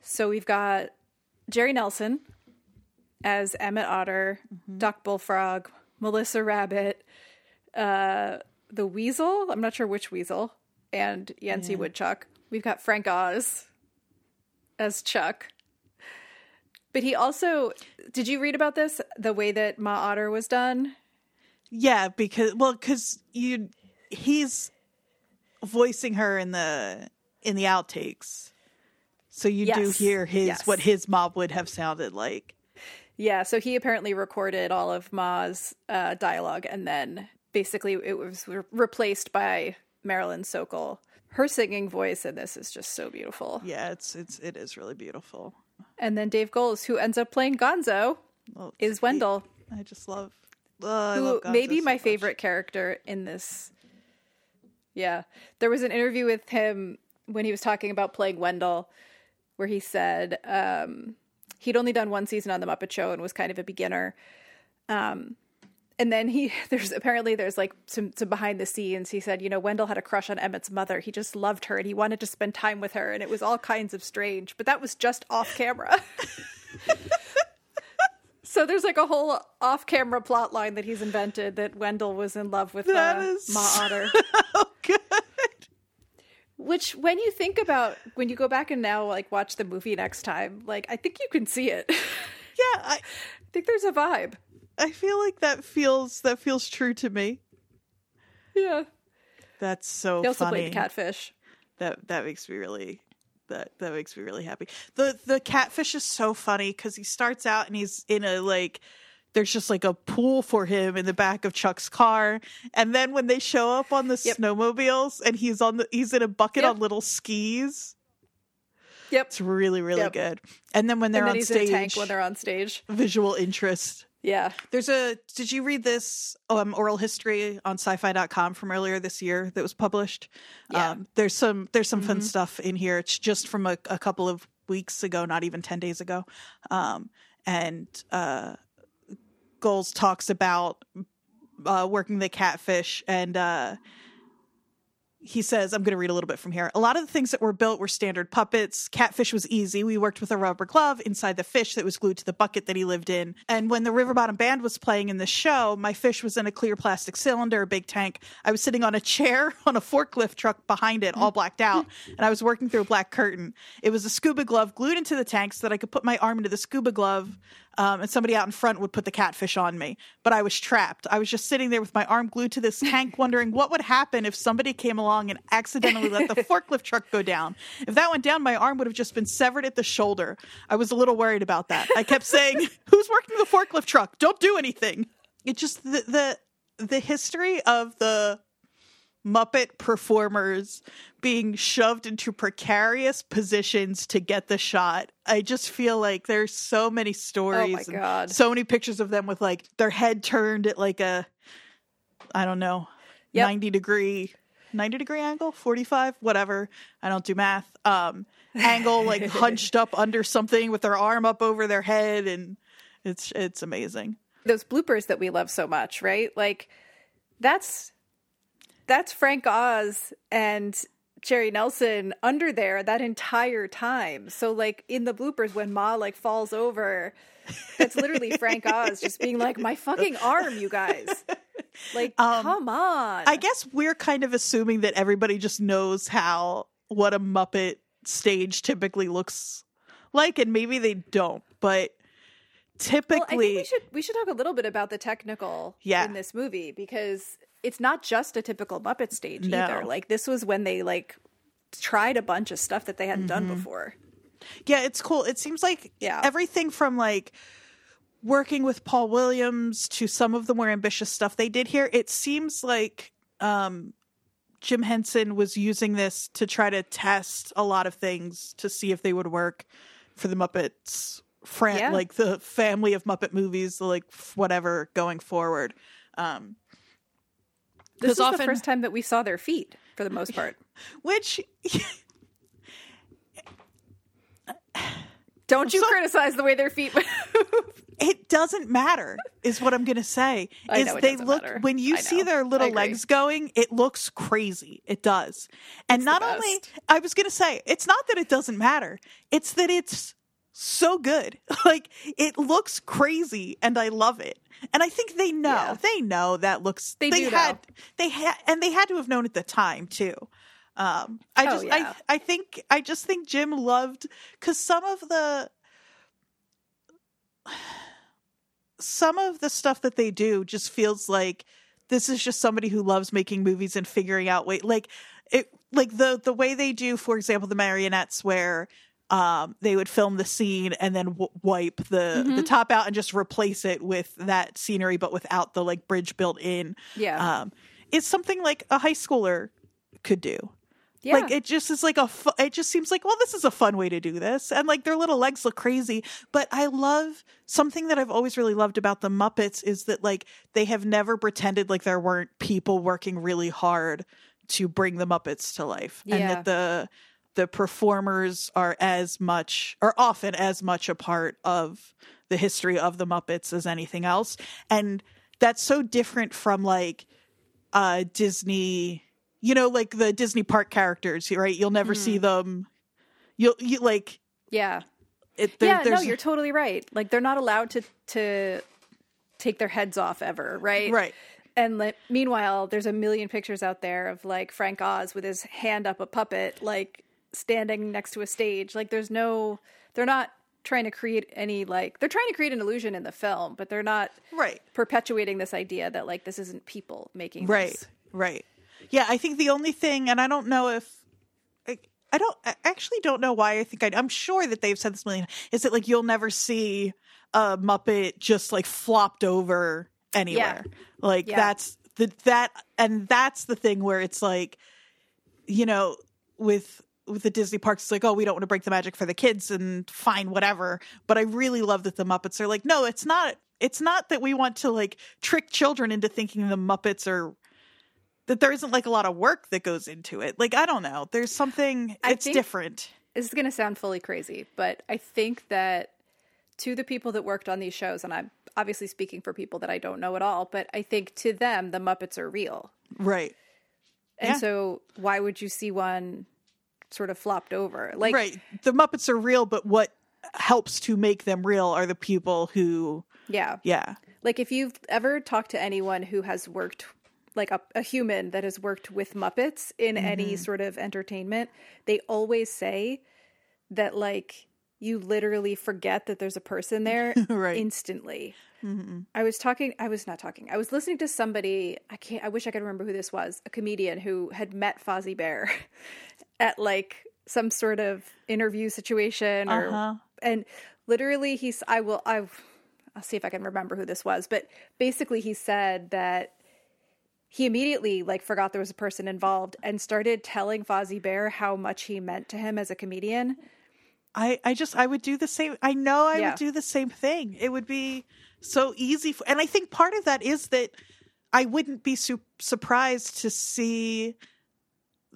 So we've got Jerry Nelson as Emmet Otter, Duck Bullfrog, Melissa Rabbit, uh, the Weasel. I'm not sure which Weasel, and Yancey Woodchuck. We've got Frank Oz as Chuck. But he also did you read about this? The way that Ma Otter was done? Yeah, because well, because you he's voicing her in the in the outtakes, so you do hear his Yes. what his mob would have sounded like. Yeah, so he apparently recorded all of Ma's uh, dialogue and then basically it was re- replaced by Marilyn Sokol. Her singing voice in this is just so beautiful. Yeah, it's it's it is really beautiful. And then Dave Goelz, who ends up playing Gonzo, Well, is Wendell, I just love. I who love Gonzo may be so my much. favorite character in this. Yeah. There was an interview with him when he was talking about playing Wendell where he said um, he'd only done one season on the Muppet Show and was kind of a beginner. Um, and then he there's apparently there's like some, some behind the scenes. He said, you know, Wendell had a crush on Emmet's mother. He just loved her and he wanted to spend time with her, and it was all kinds of strange. But that was just off camera. so there's like a whole off camera plot line that he's invented that Wendell was in love with That uh, is Ma Otter. Oh, good. Which, when you think about when you go back and now like watch the movie next time, like I think you can see it. I Yeah, I think there's a vibe. I feel like that feels that feels true to me. Yeah. That's so He also funny. played the catfish. That that makes me really that that makes me really happy. The the catfish is so funny because he starts out and he's in a like there's just like a pool for him in the back of Chuck's car, and then when they show up on the Yep. snowmobiles and he's on the he's in a bucket Yep. on little skis. Yep. It's really really Yep. good. And then when they're and then on he's stage, in a tank when they're on stage. visual interest. Yeah. There's a did you read this um oral history on syfy.com from earlier this year that was published? Yeah. Um there's some there's some fun stuff in here. It's just from a, a couple of weeks ago, not even 10 days ago. Um and uh Goelz talks about uh working the catfish and uh he says, I'm going to read a little bit from here. A lot of the things that were built were standard puppets. Catfish was easy. We worked with a rubber glove inside the fish that was glued to the bucket that he lived in. And when the River Bottom Band was playing in the show, my fish was in a clear plastic cylinder, a big tank. I was sitting on a chair on a forklift truck behind it, all blacked out, and I was working through a black curtain. It was a scuba glove glued into the tank so that I could put my arm into the scuba glove um, and somebody out in front would put the catfish on me. But I was trapped. I was just sitting there with my arm glued to this tank, wondering what would happen if somebody came along and accidentally let the forklift truck go down. If that went down, my arm would have just been severed at the shoulder. I was a little worried about that. I kept saying, "Who's working the forklift truck? Don't do anything." It just the the, the history of the Muppet performers being shoved into precarious positions to get the shot. I just feel like there's so many stories, and Oh God. so many pictures of them with like their head turned at like a, I don't know, Yep. 90 degree, 90 degree angle, 45, whatever. I don't do math. Um, angle like hunched up under something with their arm up over their head. And it's, it's amazing. those bloopers that we love so much, right? Like that's that's Frank Oz and Jerry Nelson under there that entire time. So like in the bloopers when Ma like falls over, that's literally Frank Oz just being like, My fucking arm, you guys. Like, come on. Um, I guess we're kind of assuming that everybody just knows how what a Muppet stage typically looks like, and maybe they don't, but well, I typically, think we should we should talk a little bit about the technical Yeah. in this movie because it's not just a typical Muppet stage No. either. Like this was when they like tried a bunch of stuff that they hadn't Mm-hmm. done before. yeah, it's cool. It seems like Yeah. everything from like working with Paul Williams to some of the more ambitious stuff they did here, it seems like um, Jim Henson was using this to try to test a lot of things to see if they would work for the Muppets fran- Yeah. like the family of Muppet movies, like whatever going forward. Um, This is often- the first time that we saw their feet for the most part. which Don't you so- criticize the way their feet move. it doesn't matter is what i'm gonna say I is they look matter. when you see their little legs going it looks crazy it does and It's not only i was gonna say it's not that it doesn't matter it's that it's so good like it looks crazy and i love it and i think they know Yeah. they know that looks They do had know. they had and they had to have known at the time too um i Oh, just yeah. i i think i just think jim loved because some of the some of the stuff that they do just feels like this is just somebody who loves making movies and figuring out way like it like the the way they do for example the marionettes where um they would film the scene and then w- wipe the Mm-hmm. the top out and just replace it with that scenery but without the like bridge built in Yeah. um it's something like a high schooler could do yeah. like it just is like a fu- it just seems like well this is a fun way to do this and like their little legs look crazy but i love something that i've always really loved about the muppets is that like they have never pretended like there weren't people working really hard to bring the muppets to life and that the the performers are as much or often as much a part of the history of the muppets as anything else and that's so different from like uh disney you know like the disney park characters right you'll never Hmm. see them you'll you like yeah. it there, yeah, no, you're totally right. Like they're not allowed to to take their heads off ever, right? right And like, meanwhile, there's a million pictures out there of like Frank Oz with his hand up a puppet, like standing next to a stage. Like there's no, they're not trying to create any like they're trying to create an illusion in the film, but they're not right perpetuating this idea that like this isn't people making right this. right yeah i think the only thing and i don't know if I, I don't I actually don't know why i think I, i'm sure that they've said this million is that like you'll never see a muppet just like flopped over anywhere like Yeah. that's the that and that's the thing where it's like you know with with the Disney parks, it's like, oh, we don't want to break the magic for the kids and fine, whatever. But I really love that the Muppets are like, no, it's not. It's not that we want to like trick children into thinking the Muppets are that there isn't like a lot of work that goes into it. Like I don't know, there's something. I it's think- different. This is going to sound fully crazy, but I think that to the people that worked on these shows, and I'm obviously speaking for people that I don't know at all, but I think to them, the Muppets are real. Right. And Yeah. so why would you see one sort of flopped over? Like, right. The Muppets are real, but what helps to make them real are the people who. yeah. Yeah. Like if you've ever talked to anyone who has worked like a, a human that has worked with Muppets in Mm-hmm. any sort of entertainment, they always say that like you literally forget that there's a person there Right. instantly. I was talking, I was not talking. I was listening to somebody, I can't I wish I could remember who this was, a comedian who had met Fozzie Bear at like some sort of interview situation or Uh-huh. and literally he's I will I I'll see if I can remember who this was, but basically he said that he immediately like forgot there was a person involved and started telling Fozzie Bear how much he meant to him as a comedian. I, I just I would do the same. I know I Yeah. would do the same thing. It would be so easy, for, and I think part of that is that I wouldn't be su- surprised to see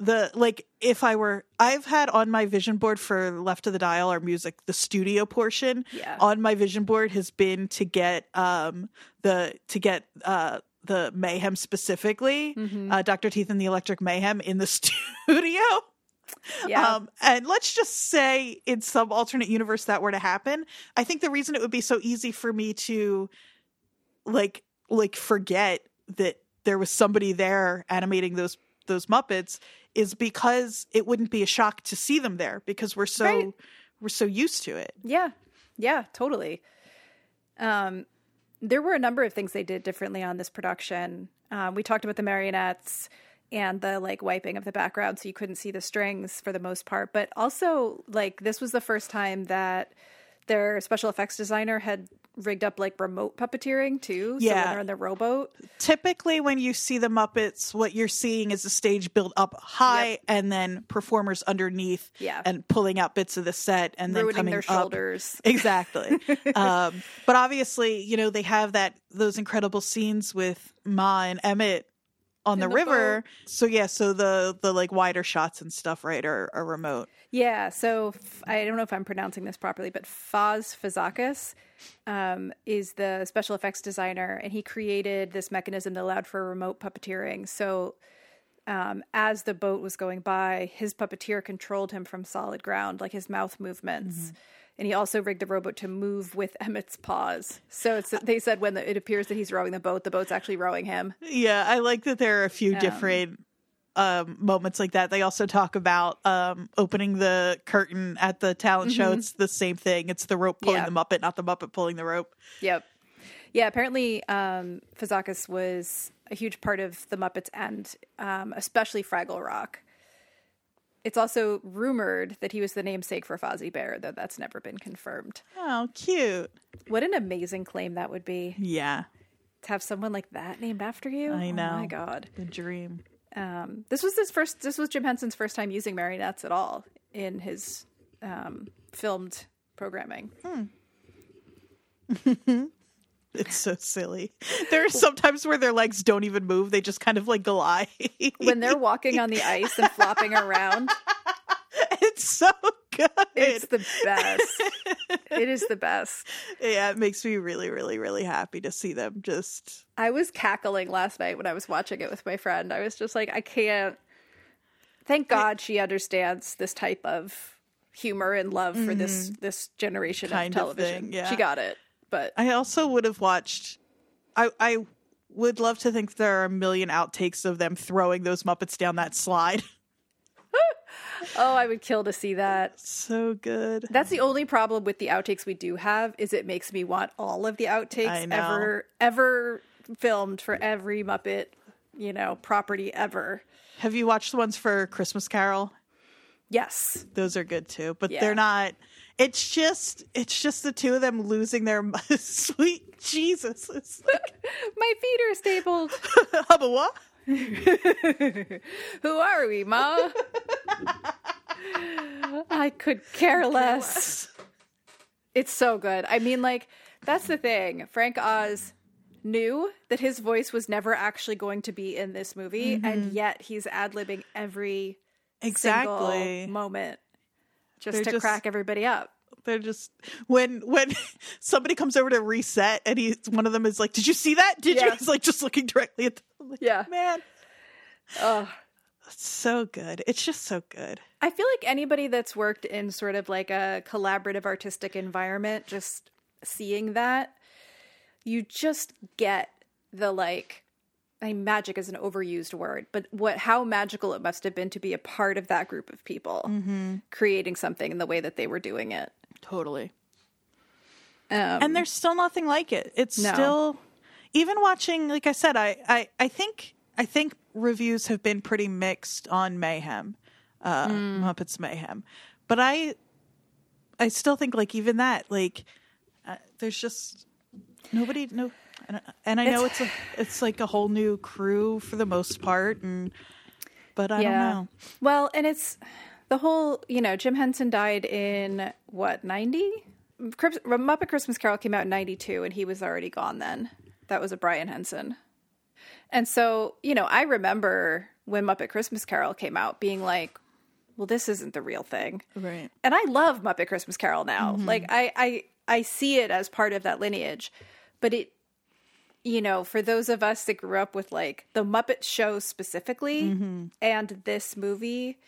the like if I were. I've had on my vision board for Left of the Dial our music, the studio portion Yeah. on my vision board has been to get um the to get uh the mayhem specifically, Mm-hmm. uh, Doctor Teeth and the Electric Mayhem in the studio. Yeah. Um, and let's just say in some alternate universe that were to happen, I think the reason it would be so easy for me to like like forget that there was somebody there animating those those Muppets is because it wouldn't be a shock to see them there because we're so Right. we're so used to it. Yeah. Yeah, totally. Um, there were a number of things they did differently on this production. Um, we talked about the marionettes and the like wiping of the background so you couldn't see the strings for the most part, but also like this was the first time that their special effects designer had rigged up like remote puppeteering too. So Yeah. when they're in the rowboat. Typically when you see the Muppets, what you're seeing is a stage built up high Yep. and then performers underneath Yeah. and pulling out bits of the set and then ruining coming their up. shoulders. Exactly. um, but obviously, you know, they have that those incredible scenes with Ma and Emmet on the, the river. So yeah, so the the like wider shots and stuff, right, are, are remote. Yeah, so f- I don't know if I'm pronouncing this properly, but Foz Fazakas um, is the special effects designer, and he created this mechanism that allowed for remote puppeteering. So um, as the boat was going by, his puppeteer controlled him from solid ground, like his mouth movements. And he also rigged the rowboat to move with Emmet's paws. So it's, they said when the, it appears that he's rowing the boat, the boat's actually rowing him. Yeah, I like that there are a few different um moments like that. They also talk about um opening the curtain at the talent show. It's the same thing. It's the rope pulling Mm-hmm. Yeah. the Muppet, not the Muppet pulling the rope. Yep. Yeah, apparently um, Fazakas was a huge part of the Muppets and um, especially Fraggle Rock. It's also rumored that he was the namesake for Fozzie Bear, though that's never been confirmed. Oh, cute. What an amazing claim that would be Yeah. to have someone like that named after you. I know. Oh my god. The dream. Um, this was his first. This was Jim Henson's first time using marionettes at all in his um, filmed programming. It's so silly. There are sometimes where their legs don't even move; they just kind of like glide. When they're walking on the ice and flopping around, it's so good. It's the best. it is the best. yeah, it makes me really, really, really happy to see them just. I was cackling last night when I was watching it with my friend. I was just like, I can't. Thank God she understands this type of humor and love for this this generation Mm-hmm. Kind of of television. thing, yeah. She got it. But I also would have watched. I I would love to think there are a million outtakes of them throwing those Muppets down that slide. oh, I would kill to see that. so good. That's the only problem with the outtakes we do have is it makes me want all of the outtakes ever ever filmed for every Muppet, you know, property ever. Have you watched the ones for Christmas Carol? Yes. Those are good too, but Yeah. they're not. It's just it's just the two of them losing their sweet Jesus. Like My feet are stapled. hubba what? Who are we, Ma? I could care less. It's so good. I mean, like, that's the thing. Frank Oz knew that his voice was never actually going to be in this movie, and mm-hmm. yet he's ad libbing every Exactly. single moment just They're to just- crack everybody up. They're just when when somebody comes over to reset and he one of them is like, "Did you see that? Did you?" Yeah. He's like just looking directly at them. Like, Yeah. man, Oh, it's so good. It's just so good. I feel like anybody that's worked in sort of like a collaborative artistic environment, just seeing that, you just get the like. I mean, magic is an overused word, but what how magical it must have been to be a part of that group of people creating something in the way that they were doing it. Totally. Um, and there's still nothing like it. It's No. still even watching. Like I said, I, I I think I think reviews have been pretty mixed on Mayhem, uh, Muppets Mayhem, but I I still think like even that like uh, there's just nobody no and, and I know it's a, it's like a whole new crew for the most part, and but I don't know. Well, and it's the whole, you know, Jim Henson died in what, 90? Muppet Christmas Carol came out in 92 and he was already gone then. That was a Brian Henson. And so, you know, I remember when Muppet Christmas Carol came out being like, well, this isn't the real thing. Right. And I love Muppet Christmas Carol now. Mm-hmm. Like I, I I see it as part of that lineage. But it you know, for those of us that grew up with like the Muppet show specifically mm-hmm. and this movie,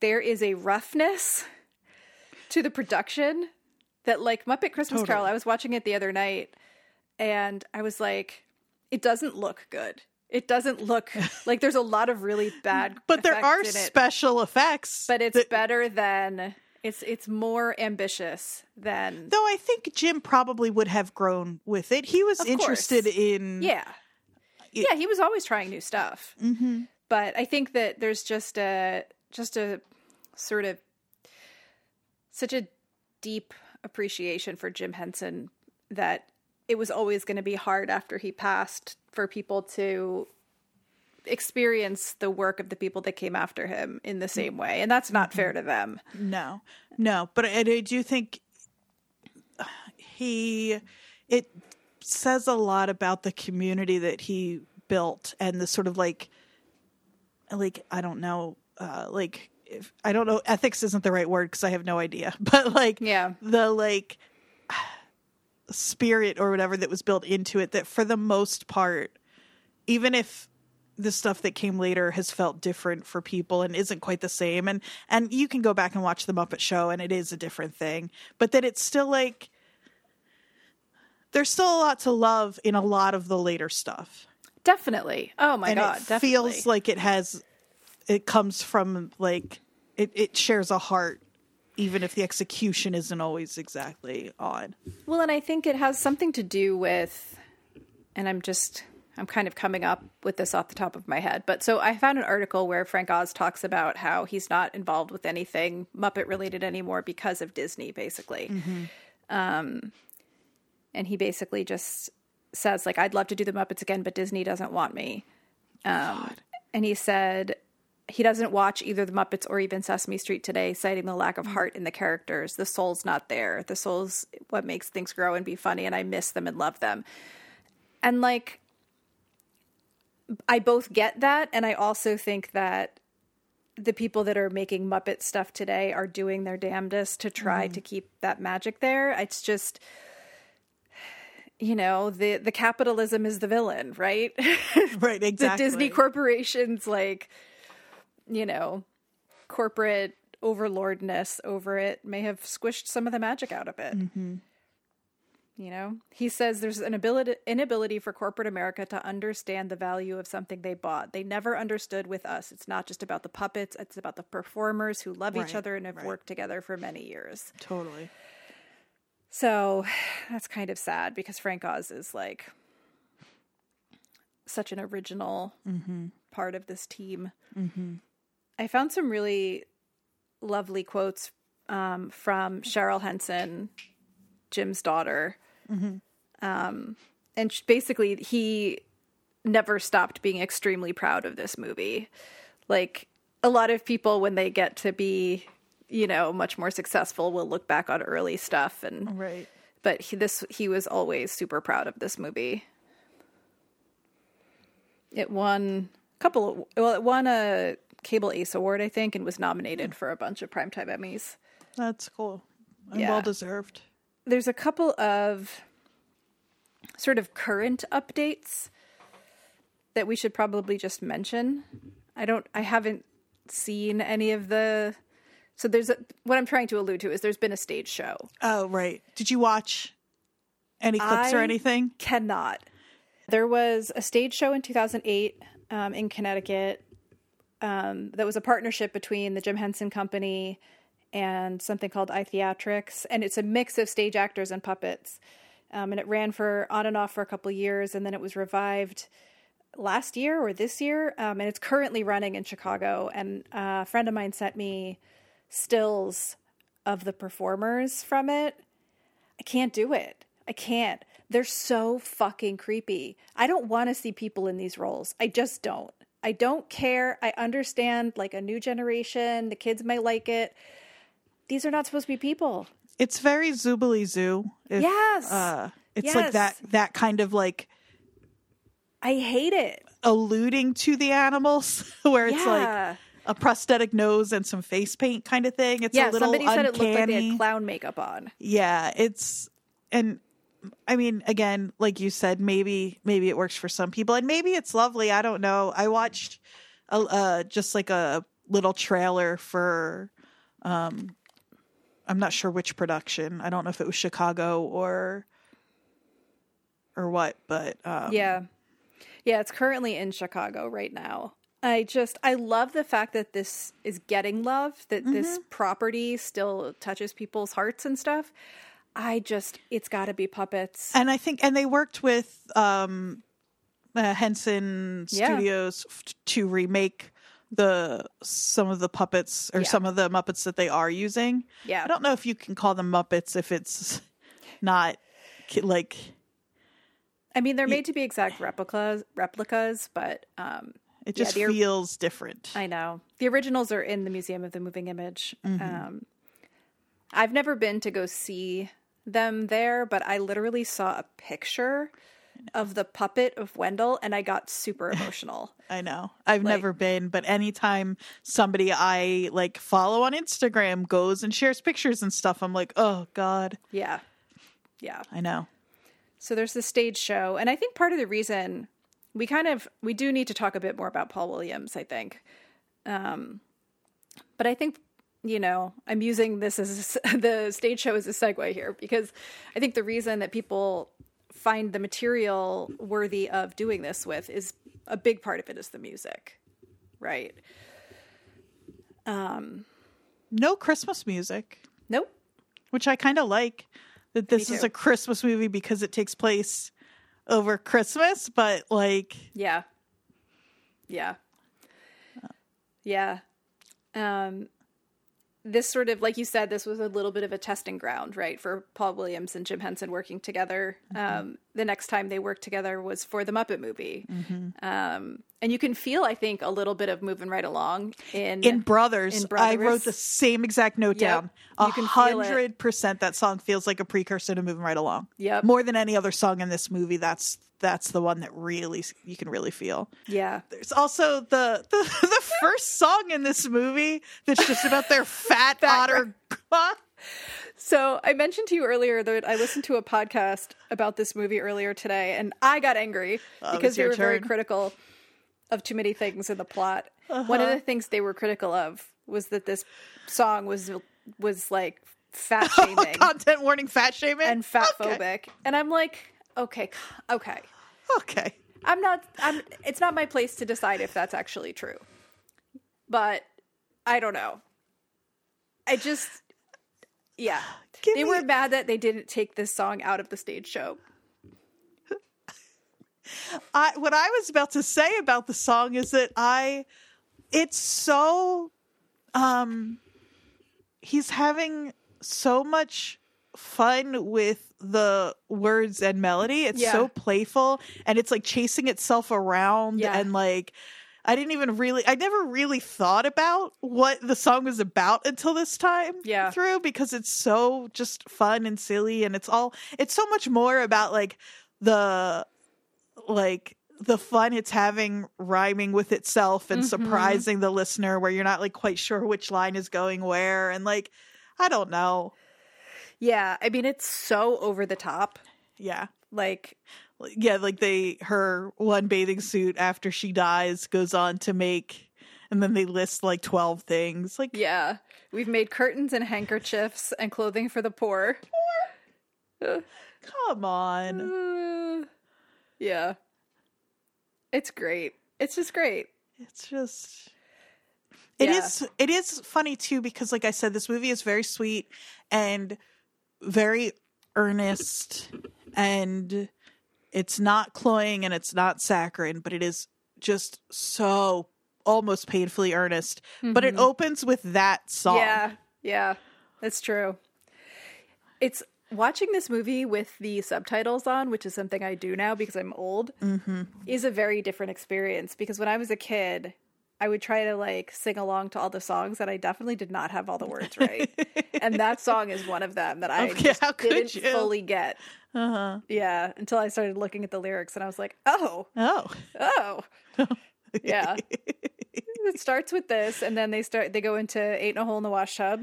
there is a roughness to the production that like Muppet Christmas Carol, I was watching it the other night and I was like, it doesn't look good. It doesn't look like there's a lot of really bad But there are special effects. but it's that- better than it's it's more ambitious than though I think Jim probably would have grown with it. He was Of interested course. in Yeah. yeah, he was always trying new stuff. Mm-hmm. But I think that there's just a just a sort of such a deep appreciation for Jim Henson that it was always going to be hard after he passed for people to experience the work of the people that came after him in the same way and that's not fair to them. No, no, but I, I do think he it says a lot about the community that he built and the sort of like like I don't know uh like if I don't know ethics isn't the right word because I have no idea but like Yeah. the like spirit or whatever that was built into it that for the most part even if the stuff that came later has felt different for people and isn't quite the same. And and you can go back and watch the muppet show and it is a different thing but that it's still like there's still a lot to love in a lot of the later stuff. Definitely. Oh my and god it definitely. feels like it has it comes from like it, it shares a heart even if the execution isn't always exactly on. Well, and I think it has something to do with, and I'm just, I'm kind of coming up with this off the top of my head. But so I found an article where Frank Oz talks about how he's not involved with anything Muppet related anymore because of Disney, basically. Um, and he basically just says, like, I'd love to do the Muppets again, but Disney doesn't want me. Um, and he said, he doesn't watch either the Muppets or even Sesame Street today, citing the lack of heart in the characters. The soul's not there. The soul's what makes things grow and be funny, and I miss them and love them. And like, I both get that, and I also think that the people that are making Muppet stuff today are doing their damnedest to try mm-hmm. to keep that magic there. It's just you know, the the capitalism is the villain, right? right exactly the Disney corporation's like, you know, corporate overlordness over it may have squished some of the magic out of it. Mm-hmm. You know, he says there's an ability inability for corporate America to understand the value of something they bought. They never understood with us. It's not just about the puppets; it's about the performers who love Right, each other and have right. worked together for many years. totally So that's kind of sad because Frank Oz is like such an original part of this team. I found some really lovely quotes um, from Cheryl Henson, Jim's daughter. Um, and basically, he never stopped being extremely proud of this movie. Like a lot of people, when they get to be, you know, much more successful, will look back on early stuff and right but he, this he was always super proud of this movie. It won a couple. Of, well, it won a Cable Ace Award, I think, and was nominated for a bunch of primetime Emmys. that's cool and Yeah. well deserved There's a couple of sort of current updates that we should probably just mention. I don't. I haven't seen any of the. So there's a, what I'm trying to allude to is there's been a stage show. Oh, right. Did you watch any clips or anything? cannot. There was a stage show in 2008 um, in Connecticut um, that was a partnership between the Jim Henson Company and something called iTheatrics, and it's a mix of stage actors and puppets. Um, and it ran for on and off for a couple years, and then it was revived last year or this year, um, and it's currently running in Chicago. And a friend of mine sent me stills of the performers from it. I can't do it. I can't. they're so fucking creepy. I don't want to see people in these roles. I just don't. I don't care. I understand like a new generation, the kids might like it. These are not supposed to be people. It's very Zoobilee Zoo. if, Yes. Uh, it's like that that kind of like I hate it. alluding to the animals where it's like a prosthetic nose and some face paint kind of thing. It's yeah, a little somebody said it looked like they had clown makeup on. yeah, it's and I mean, again, like you said, maybe maybe it works for some people, and maybe it's lovely. I don't know. I watched a, uh, just like a little trailer for, um, I'm not sure which production. I don't know if it was Chicago or or what, but um, Yeah. Yeah, it's currently in Chicago right now. I just I love the fact that this is getting love, that this property still touches people's hearts and stuff. I just it's got to be puppets. and I think and they worked with um uh, Henson Yeah. Studios f- to remake the some of the puppets or Yeah. some of the Muppets that they are using. Yeah. I don't know if you can call them Muppets if it's not like I mean, they're made to be exact replicas, replicas, but um it Yeah, just the or- feels different. I know. The originals are in the Museum of the Moving Image. Mm-hmm. Um, I've never been to go see them there, but I literally saw a picture of the puppet of Wendell and I got super emotional. I know. I've Like- never been, but anytime somebody I like follow on Instagram goes and shares pictures and stuff, I'm like, "Oh god." yeah. Yeah. I know. So there's the stage show, and I think part of the reason we kind of we do need to talk a bit more about Paul Williams, I think. Um but I think you know, I'm using this as the stage show as a segue here because I think the reason that people find the material worthy of doing this with is a big part of it is the music. Right? Um, No Christmas music. Nope. which I kind of like. That this is a Christmas movie because it takes place over Christmas, but like, Yeah. Yeah. Yeah. Um this sort of like you said this was a little bit of a testing ground, right, for Paul Williams and Jim Henson working together. Um the next time they worked together was for the Muppet movie. Um and you can feel I think a little bit of moving right along in in Brothers, In I wrote the same exact note Yep. down. A You can hundred percent, that song feels like a precursor to moving right along. Yep. more than any other song in this movie. That's that's the one that really you can really feel. Yeah. There's also the the, the first song in this movie that's just about their fat otter. So I mentioned to you earlier that I listened to a podcast about this movie earlier today, and I got angry Oh, because they were very critical of too many things in the plot. One Uh-huh. of the things they were critical of was that this song was was like fat shaming Content warning, fat shaming, and fat Okay. phobic, and I'm like, okay, okay, Okay, I'm not. I'm. It's not my place to decide if that's actually true, but I don't know. I just, yeah, Give they me- were mad that they didn't take this song out of the stage show. I, what I was about to say about the song is that I, it's so, um, he's having so much fun with the words and melody. It's Yeah. so playful and it's like chasing itself around Yeah. and like, I didn't even really, I never really thought about what the song was about until this time Yeah. through because it's so just fun and silly and it's all, it's so much more about like the, like the fun it's having rhyming with itself and mm-hmm. surprising the listener where you're not like quite sure which line is going where and like I don't know. Yeah, I mean it's so over the top. Yeah. Like, Yeah, like they her one bathing suit after she dies goes on to make and then they list like 12 things. Like yeah, we've made curtains and handkerchiefs and clothing for the poor. come on. Uh, yeah, it's great. It's just great. It's just It Yeah. is. it is funny too because like I said this movie is very sweet and very earnest and it's not cloying and it's not saccharine but it is just so almost painfully earnest but it opens with that song Mm-hmm. Yeah, yeah, that's true. It's watching this movie with the subtitles on, which is something I do now because I'm old, is a very different experience. Because when I was a kid, I would try to like sing along to all the songs, and I definitely did not have all the words right. and that song is one of them that I Okay, just didn't you? fully get. Uh-huh. Yeah, until I started looking at the lyrics, and I was like, oh, Oh. oh, yeah. it starts with this, and then they start. They go into eight in a hole in the wash tub,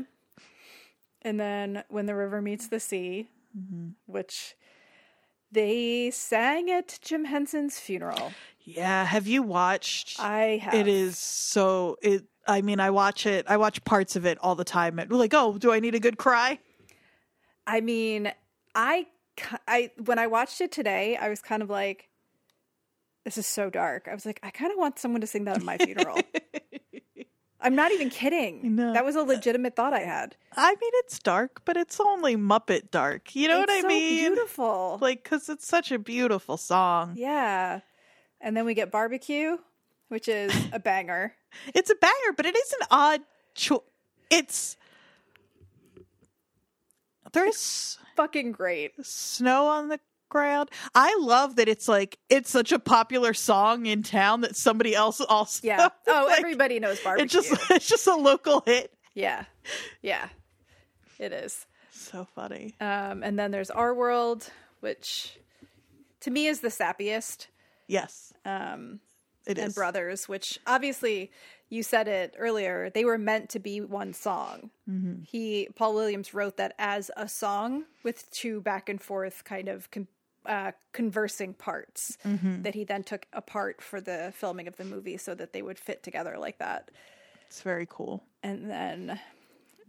and then when the river meets the sea, Mm-hmm. which they sang at Jim Henson's funeral. Yeah, have you watched I have. It is so it I mean, I watch it. I watch parts of it all the time. Like, oh, do I need a good cry? I mean, I, I when I watched it today, I was kind of like, "This is so dark." I was like, I kind of want someone to sing that at my funeral. I'm not even kidding. know. That was a legitimate thought I had. I mean, it's dark, but it's only Muppet dark. You know It's what I so mean? Beautiful. Like, because it's such a beautiful song. yeah. And then we get barbecue, which is a banger. It's a banger, but it is an odd choice. It's there's Fucking great. snow on the ground. I love that it's like it's such a popular song in town that somebody else also. Yeah. Oh, like, everybody knows barbecue. It's just it's just a local hit. yeah. Yeah. It is. So funny. Um, and then there's Our World, which to me is the sappiest. Yes, Um, it and is. Brothers, which obviously you said it earlier, they were meant to be one song. Mm-hmm. He Paul Williams wrote that as a song with two back and forth kind of con- uh, conversing parts Mm-hmm. that he then took apart for the filming of the movie so that they would fit together like that. It's very cool. And then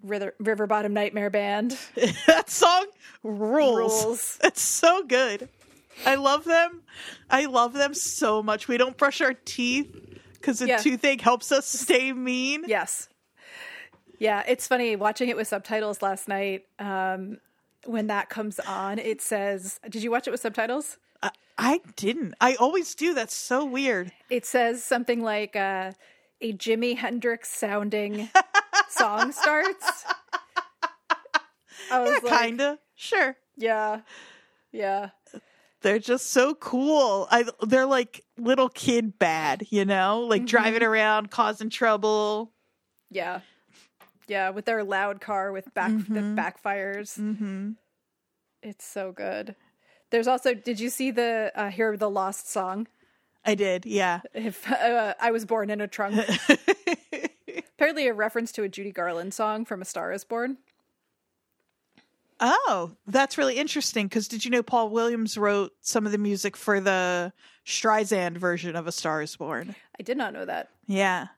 River, River Bottom Nightmare Band that song rules. rules. It's so good. I love them. I love them so much. We don't brush our teeth because the Yeah. toothache helps us stay mean. Yes. Yeah, it's funny watching it with subtitles last night. Um, when that comes on, it says, "Did you watch it with subtitles?" I, I didn't. I always do. That's so weird. It says something like uh, a Jimi Hendrix sounding song starts. I was Yeah, like, kinda. Sure. yeah, yeah, They're just so cool. I they're like little kid bad, you know? Like Mm-hmm. driving around, causing trouble. yeah, yeah. With their loud car with back that backfires. Mm-hmm. It's so good. There's also. Did you see the uh, hear the Lost song? I did, yeah. If uh, I was born in a trunk. Apparently, a reference to a Judy Garland song from A Star Is Born. Oh, that's really interesting. Because did you know Paul Williams wrote some of the music for the Streisand version of A Star Is Born? I did not know that. Yeah.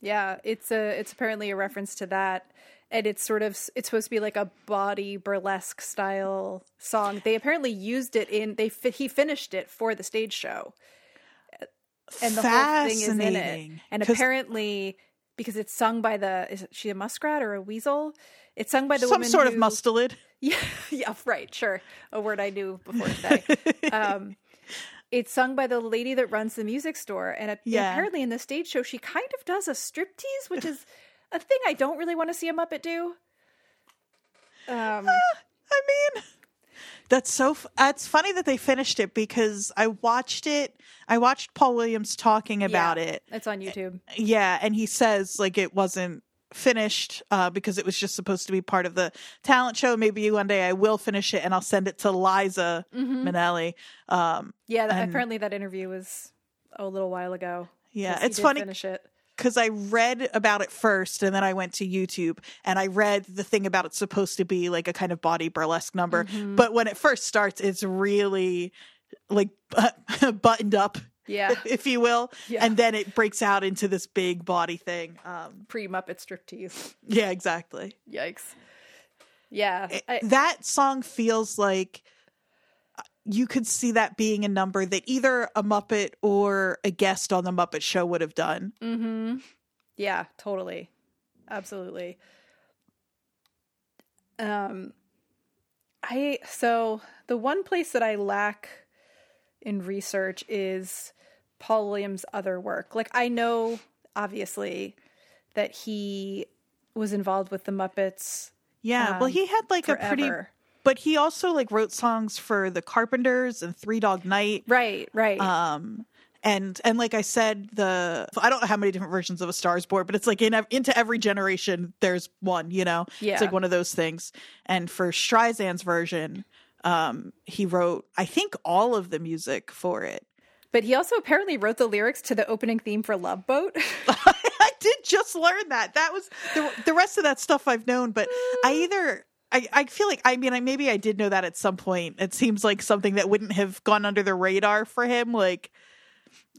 Yeah, it's a it's apparently a reference to that, and it's sort of it's supposed to be like a body burlesque style song. They apparently used it in they fi- he finished it for the stage show, and the whole thing is in it. And apparently, because it's sung by the is she a muskrat or a weasel? It's sung by the some sort of who- mustelid. Yeah, yeah, right, sure. A word I knew before today. um, it's sung by the lady that runs the music store, and a- Yeah. apparently in the stage show, she kind of does a striptease, which is a thing I don't really want to see a Muppet do. Um, I mean, that's so. F- it's funny that they finished it because I watched it. I watched Paul Williams talking about yeah, it. It's on YouTube. Yeah, and he says like it wasn't finished uh, because it was just supposed to be part of the talent show. Maybe one day I will finish it and I'll send it to Liza Mm-hmm. Minnelli. Um, Yeah, that, And- apparently that interview was a little while ago. Yeah, it's funny- Finish it. because I read about it first and then I went to YouTube and I read the thing about it's supposed to be like a kind of body burlesque number. Mm-hmm. But when it first starts, it's really like buttoned up, Yeah, if you will. Yeah. And then it breaks out into this big body thing. Um, pre Muppet striptease. yeah, exactly. Yikes. Yeah, I, that song feels like uh, you could see that being a number that either a Muppet or a guest on the Muppet Show would have done. Mm-hmm. Yeah, totally. Absolutely. Um I so the one place that I lack in research is Paul Williams' other work. Like I know obviously that he was involved with the Muppets Yeah, well, Um, he had like a pretty but he also like wrote songs for the Carpenters and Three Dog Night. Right, right. Um, and and like I said, the I don't know how many different versions of A Star Is Born, but it's like in into every generation there's one. You know, Yeah. it's like one of those things. And for Streisand's version, um, he wrote I think all of the music for it. but he also apparently wrote the lyrics to the opening theme for Love Boat. I did just learn that. That was the the rest of that stuff I've known, but I either. I, I feel like I mean I maybe I did know that at some point. It seems like something that wouldn't have gone under the radar for him. Like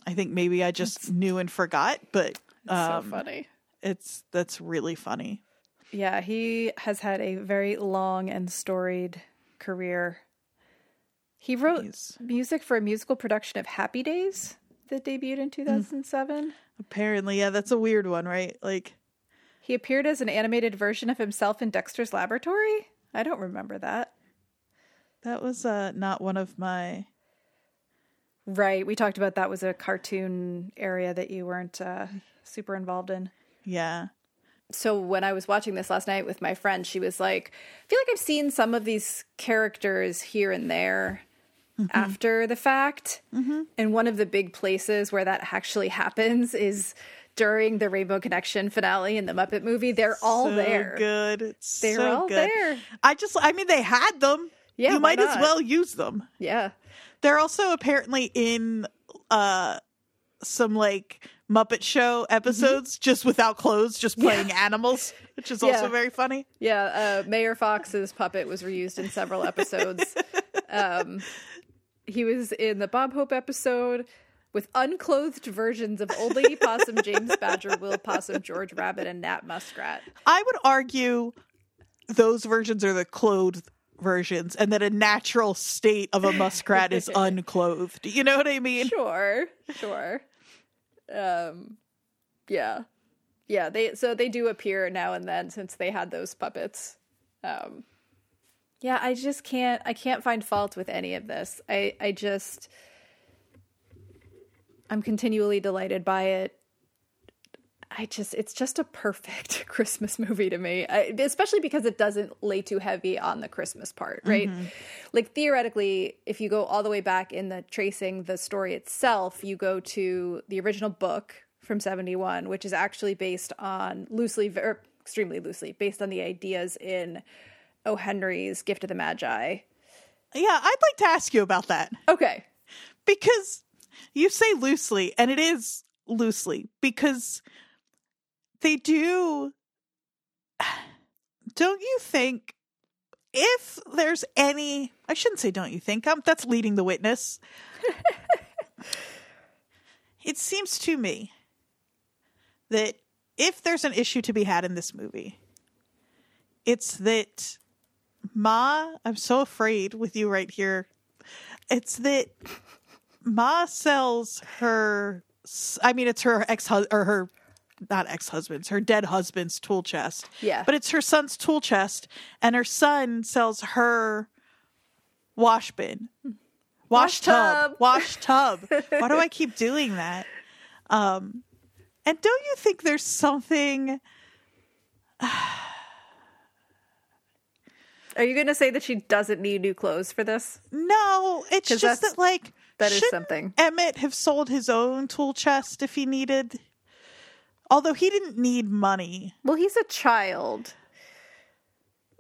I think maybe I just knew and forgot, but um, so funny. it's that's really funny. Yeah, he has had a very long and storied career. He wrote He's- music for a musical production of Happy Days that debuted in 2007. Apparently, yeah, that's a weird one, right? Like He appeared as an animated version of himself in Dexter's Laboratory. I don't remember that. that was uh not one of my Right, we talked about that was a cartoon area that you weren't uh, super involved in. yeah. So when I was watching this last night with my friend, she was like, I feel like I've seen some of these characters here and there after the fact. And one of the big places where that actually happens is during the Rainbow Connection finale in the Muppet movie. They're all So there. Good. It's They're so all good. there. I just I mean they had them. Yeah, you might as well use them. Yeah. They're also apparently in uh some like Muppet Show episodes just without clothes, just playing animals, which is also very funny. Yeah, uh, Mayor Fox's puppet was reused in several episodes. um, he was in the Bob Hope episode with unclothed versions of Old Lady Possum, James Badger, Will Possum, George Rabbit, and Nat Muskrat. I would argue those versions are the clothed versions and that a natural state of a muskrat is unclothed. You know what I mean? Sure, sure. Um, yeah, yeah. They so they do appear now and then since they had those puppets. Um, yeah, I just can't. I can't find fault with any of this. I I just I'm continually delighted by it. I just it's just a perfect Christmas movie to me. I, especially because it doesn't lay too heavy on the Christmas part, right? Mm-hmm. Like theoretically, if you go all the way back in the tracing the story itself, you go to the original book from 71, which is actually based on loosely or extremely loosely based on the ideas in O. Henry's Gift of the Magi. Yeah, I'd like to ask you about that. Okay. because you say loosely and it is loosely because they do don't you think if there's any i shouldn't say don't you think um, that's leading the witness it seems to me that if there's an issue to be had in this movie it's that ma i'm so afraid with you right here it's that Ma sells her. I mean, it's her ex husband or her, not ex husband's, her dead husband's tool chest. Yeah. but it's her son's tool chest, and her son sells her wash bin, wash, Wash tub, tub. wash tub. Why do I keep doing that? Um, and don't you think there's something? Are you going to say that she doesn't need new clothes for this? No, it's just that like that is something. Emmet have sold his own tool chest if he needed. Although he didn't need money. Well, he's a child.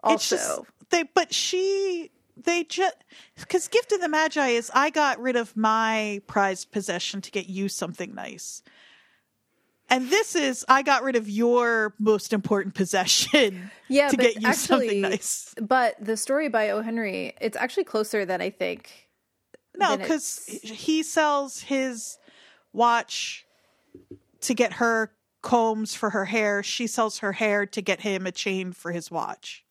It's Also, just they but she they just because gift of the magi is i got rid of my prized possession to get you something nice and this is i got rid of your most important possession yeah, to get you actually, something nice But the story by O. Henry, it's actually closer than I think. no because he sells his watch to get her combs for her hair she sells her hair to get him a chain for his watch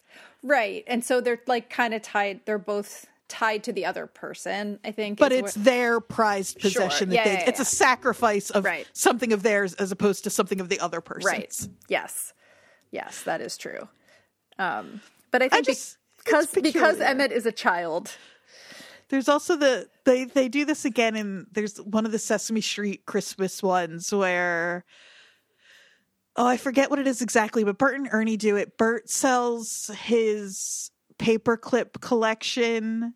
Right. And so they're like kind of tied. They're both tied to the other person, I think. but it's what- their prized possession that Yeah, they yeah, it's a sacrifice of Right. something of theirs as opposed to something of the other person's right. Yes. Yes, that is true. Um, but I think be- just- because because. Emmet is a child. There's also the they they do this again in there's one of the Sesame Street Christmas ones where oh I forget what it is exactly, but Bert and Ernie do it. Bert sells his paperclip collection.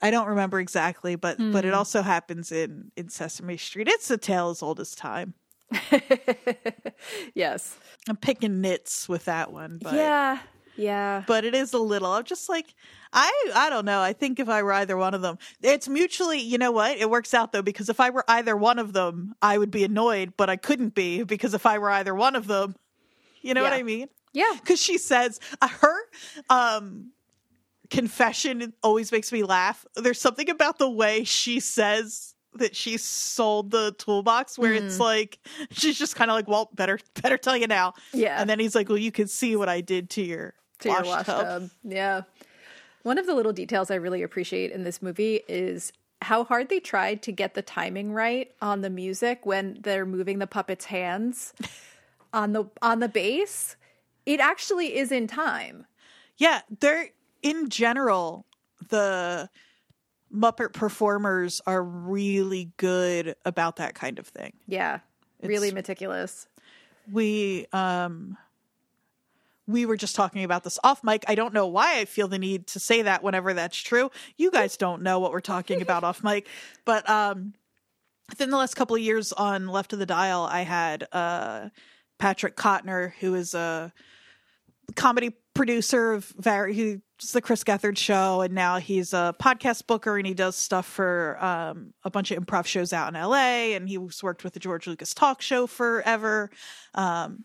I don't remember exactly, but but it Hmm. also happens in in Sesame Street. It's a tale as old as time. yes. I'm picking nits with that one, but yeah. Yeah. but it is a little. I'm just like I I don't know. I think if I were either one of them, it's mutually. You know what? It works out though because if I were either one of them, I would be annoyed, but I couldn't be because if I were either one of them, you know what I mean? yeah. because she says uh, her um confession always makes me laugh there's something about the way she says that she sold the toolbox where it's like she's just kind of like well better better tell you now Yeah. and then he's like well you can see what i did to your to wash your wash tub. tub. Yeah. One of the little details I really appreciate in this movie is how hard they tried to get the timing right on the music when they're moving the puppet's hands on the on the bass. It actually is in time. yeah they're in general the muppet performers are really good about that kind of thing Yeah. Really meticulous. we um we were just talking about this off mic. I don't know why I feel the need to say that whenever that's true. You guys don't know what we're talking about off mic, but um within the last couple of years on Left of the Dial, I had uh Patrick Kotner, who is a comedy producer of very he's the Chris Gethard show, and now he's a podcast booker and he does stuff for um, a bunch of improv shows out in LA. And he's worked with the George Lucas Talk Show forever, um,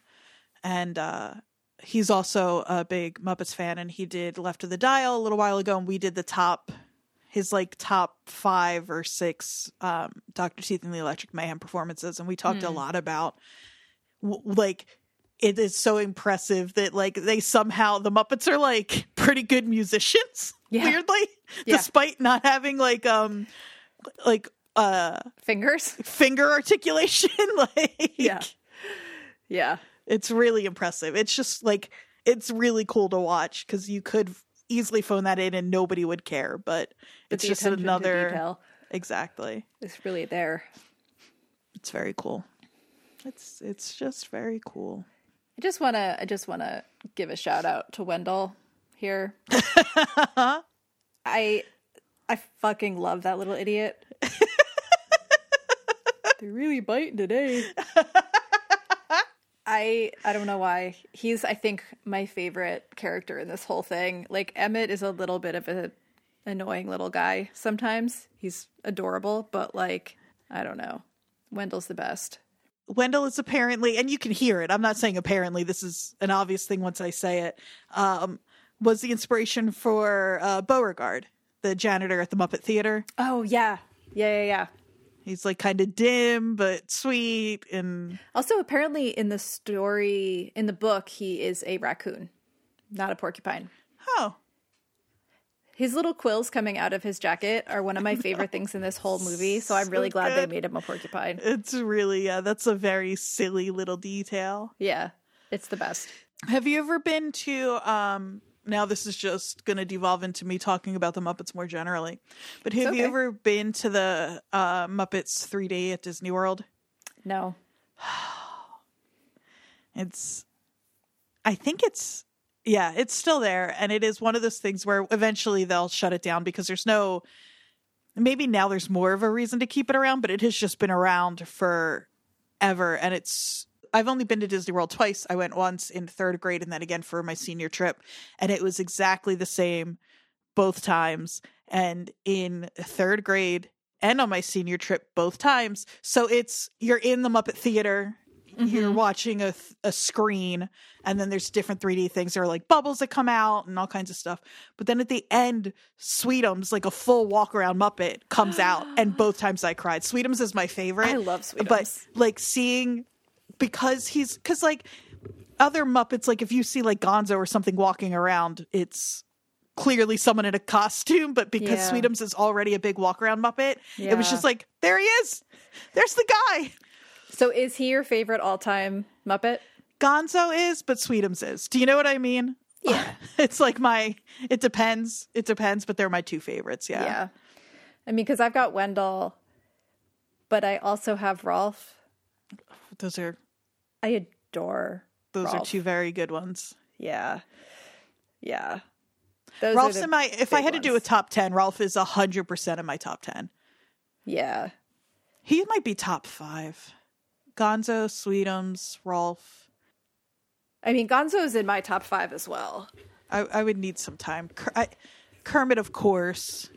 and uh, he's also a big Muppets fan. And he did Left of the Dial a little while ago, and we did the top his like top five or six um, Doctor Teeth and the Electric Mayhem performances, and we talked a lot about w- like it is so impressive that like they somehow the Muppets are like pretty good musicians. Yeah. Weirdly, Yeah. despite not having like um like uh Fingers? finger articulation, like Yeah. Yeah. It's really impressive. It's just like it's really cool to watch because you could easily phone that in and nobody would care, but But it's just another detail exactly. It's really there. It's very cool. It's it's just very cool. I just want to I just want to give a shout out to Wendell here. I I fucking love that little idiot. They're really biting today. I I don't know why. He's I think my favorite character in this whole thing. Like Emmet is a little bit of a annoying little guy sometimes. He's adorable, but like I don't know. Wendell's the best. Wendell is apparently, and you can hear it. I'm not saying apparently. This is an obvious thing once I say it. Um, was the inspiration for uh, Beauregard, the janitor at the Muppet Theater. Oh yeah. Yeah, yeah, yeah. He's like kind of dim but sweet, and Also, apparently, in the story, in the book, he is a raccoon, not a porcupine. oh, His little quills coming out of his jacket are one of my favorite things in this whole movie. So I'm really So glad they made him a porcupine. it's really yeah. That's a very silly little detail. Yeah, it's the best. Have you ever been to um now this is just going to devolve into me talking about the Muppets more generally. But have you ever been to the uh Muppets 3D at Disney World? No. It's I think it's yeah, it's still there and it is one of those things where eventually they'll shut it down because there's no maybe now there's more of a reason to keep it around, but it has just been around for ever and it's I've only been to Disney World twice. I went once in 3rd grade and then again for my senior trip and it was exactly the same both times and in 3rd grade and on my senior trip both times. So it's you're in the Muppet Theater, you're mm-hmm. watching a a screen, and then there's different 3D things. There are like bubbles that come out and all kinds of stuff. But then at the end, Sweetums, like a full walk around Muppet, comes out, and both times I cried. Sweetums is my favorite. I love Sweetums. but like seeing because he's because like other Muppets, like if you see like Gonzo or something walking around, it's clearly someone in a costume, but because Yeah. Sweetums is already a big walk around Muppet, it was just like, there he is. There's the guy. So is he your favorite all time Muppet? Gonzo is, but Sweetums is. Do you know what I mean? Yeah. it's like my it depends. It depends, but they're my two favorites, yeah. Yeah. I mean, because I've got Wendell, but I also have Rolf. Those are I adore those are two very good ones. Yeah. Yeah. Those Rolf's in my. If I had to do a top ten, Rolf is hundred percent in my top ten. yeah. He might be top five. Gonzo, Sweetums, Rolf. I mean, Gonzo is in my top five as well. I, I would need some time. I, Kermit, of course.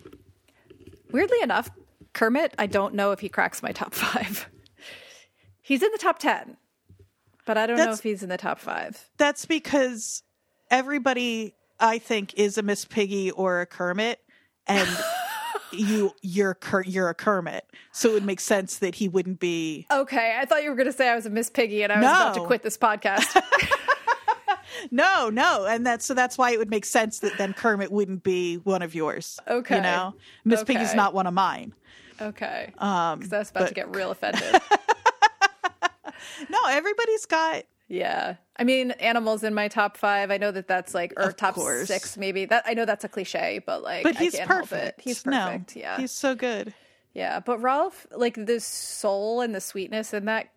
Weirdly enough, Kermit, I don't know if he cracks my top five. He's in the top 10, but I don't know if he's in the top five. That's because everybody, I think, is a Miss Piggy or a Kermit, and you you're you're a Kermit, so it would make sense that he wouldn't be. Okay, I thought you were going to say I was a Miss Piggy and I was about to quit this podcast. No, no, and that's so that's why it would make sense that then Kermit wouldn't be one of yours. Okay. you know, Miss Piggy's not one of mine. okay. Um, Because I was about but- to get real offended. no, everybody's got yeah. I mean, Animal's in my top five. I know that that's like, or Of top course. six maybe. That I know that's a cliche, but like, But I he's perfect. it. He's No, perfect. yeah. he's so good. Yeah. But Rolf, like the soul and the sweetness in that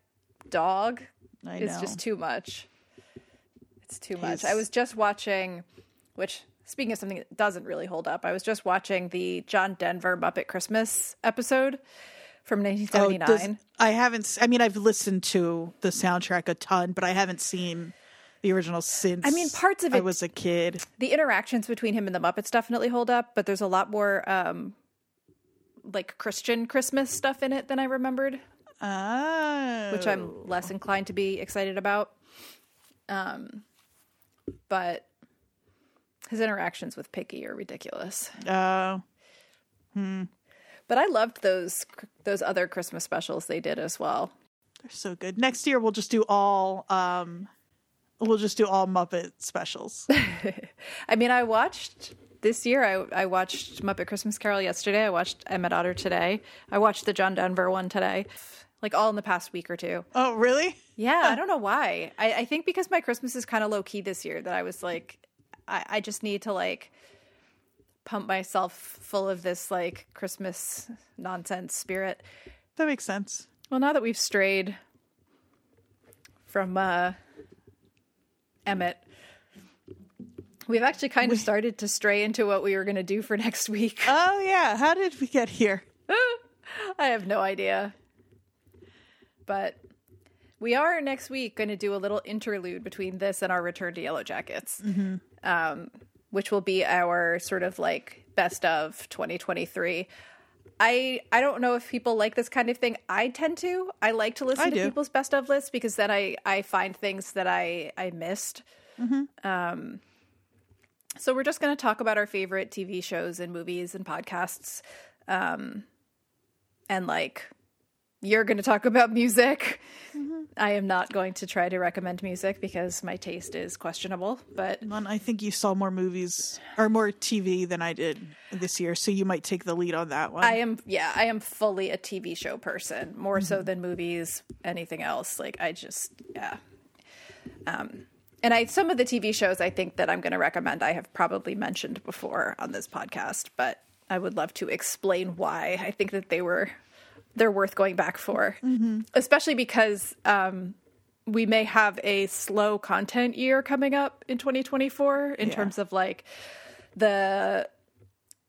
dog I is know. just too much. It's too much. I was just watching, which speaking of something that doesn't really hold up, I was just watching the John Denver Muppet Christmas episode from Oh, 1979. does- I haven't. I mean, I've listened to the soundtrack a ton, but I haven't seen the original since. I mean, parts of it. I was a kid. the interactions between him and the Muppets definitely hold up, but there's a lot more um like Christian Christmas stuff in it than I remembered, Oh, which I'm less inclined to be excited about. Um but his interactions with Piggy are ridiculous. Oh, But I loved those those other Christmas specials they did as well. they're so good. Next year we'll just do all. um We'll just do all Muppet specials. I mean, I watched this year. I I watched Muppet Christmas Carol yesterday. I watched Emmet Otter today. I watched the John Denver one today. Like all in the past week or two. oh, really? Yeah, I don't know why. I, I think because my Christmas is kind of low key this year that I was like, I, I just need to like pump myself full of this like Christmas nonsense spirit. That makes sense. Well, now that we've strayed from uh, Emmet, we've actually kind of started to stray into what we were going to do for next week. Oh yeah. How did we get here? I have no idea. But we are next week going to do a little interlude between this and our return to Yellow Jackets, um, which will be our sort of like best of 2023. I I don't know if people like this kind of thing. I tend to. I like to listen I to do. people's best of lists because then I I find things that I I missed. Um, so we're just going to talk about our favorite TV shows and movies and podcasts, um, and like you're going to talk about music. I am not going to try to recommend music because my taste is questionable. But Well, I think you saw more movies or more TV than I did this year, so you might take the lead on that one. I am, yeah, I am fully a TV show person, more so than movies, anything else. Like I just, yeah. Um, and I some of the TV shows I think that I'm going to recommend I have probably mentioned before on this podcast, but I would love to explain why I think that they were they're worth going back for, especially because um, we may have a slow content year coming up in 2024 in Yeah. terms of like the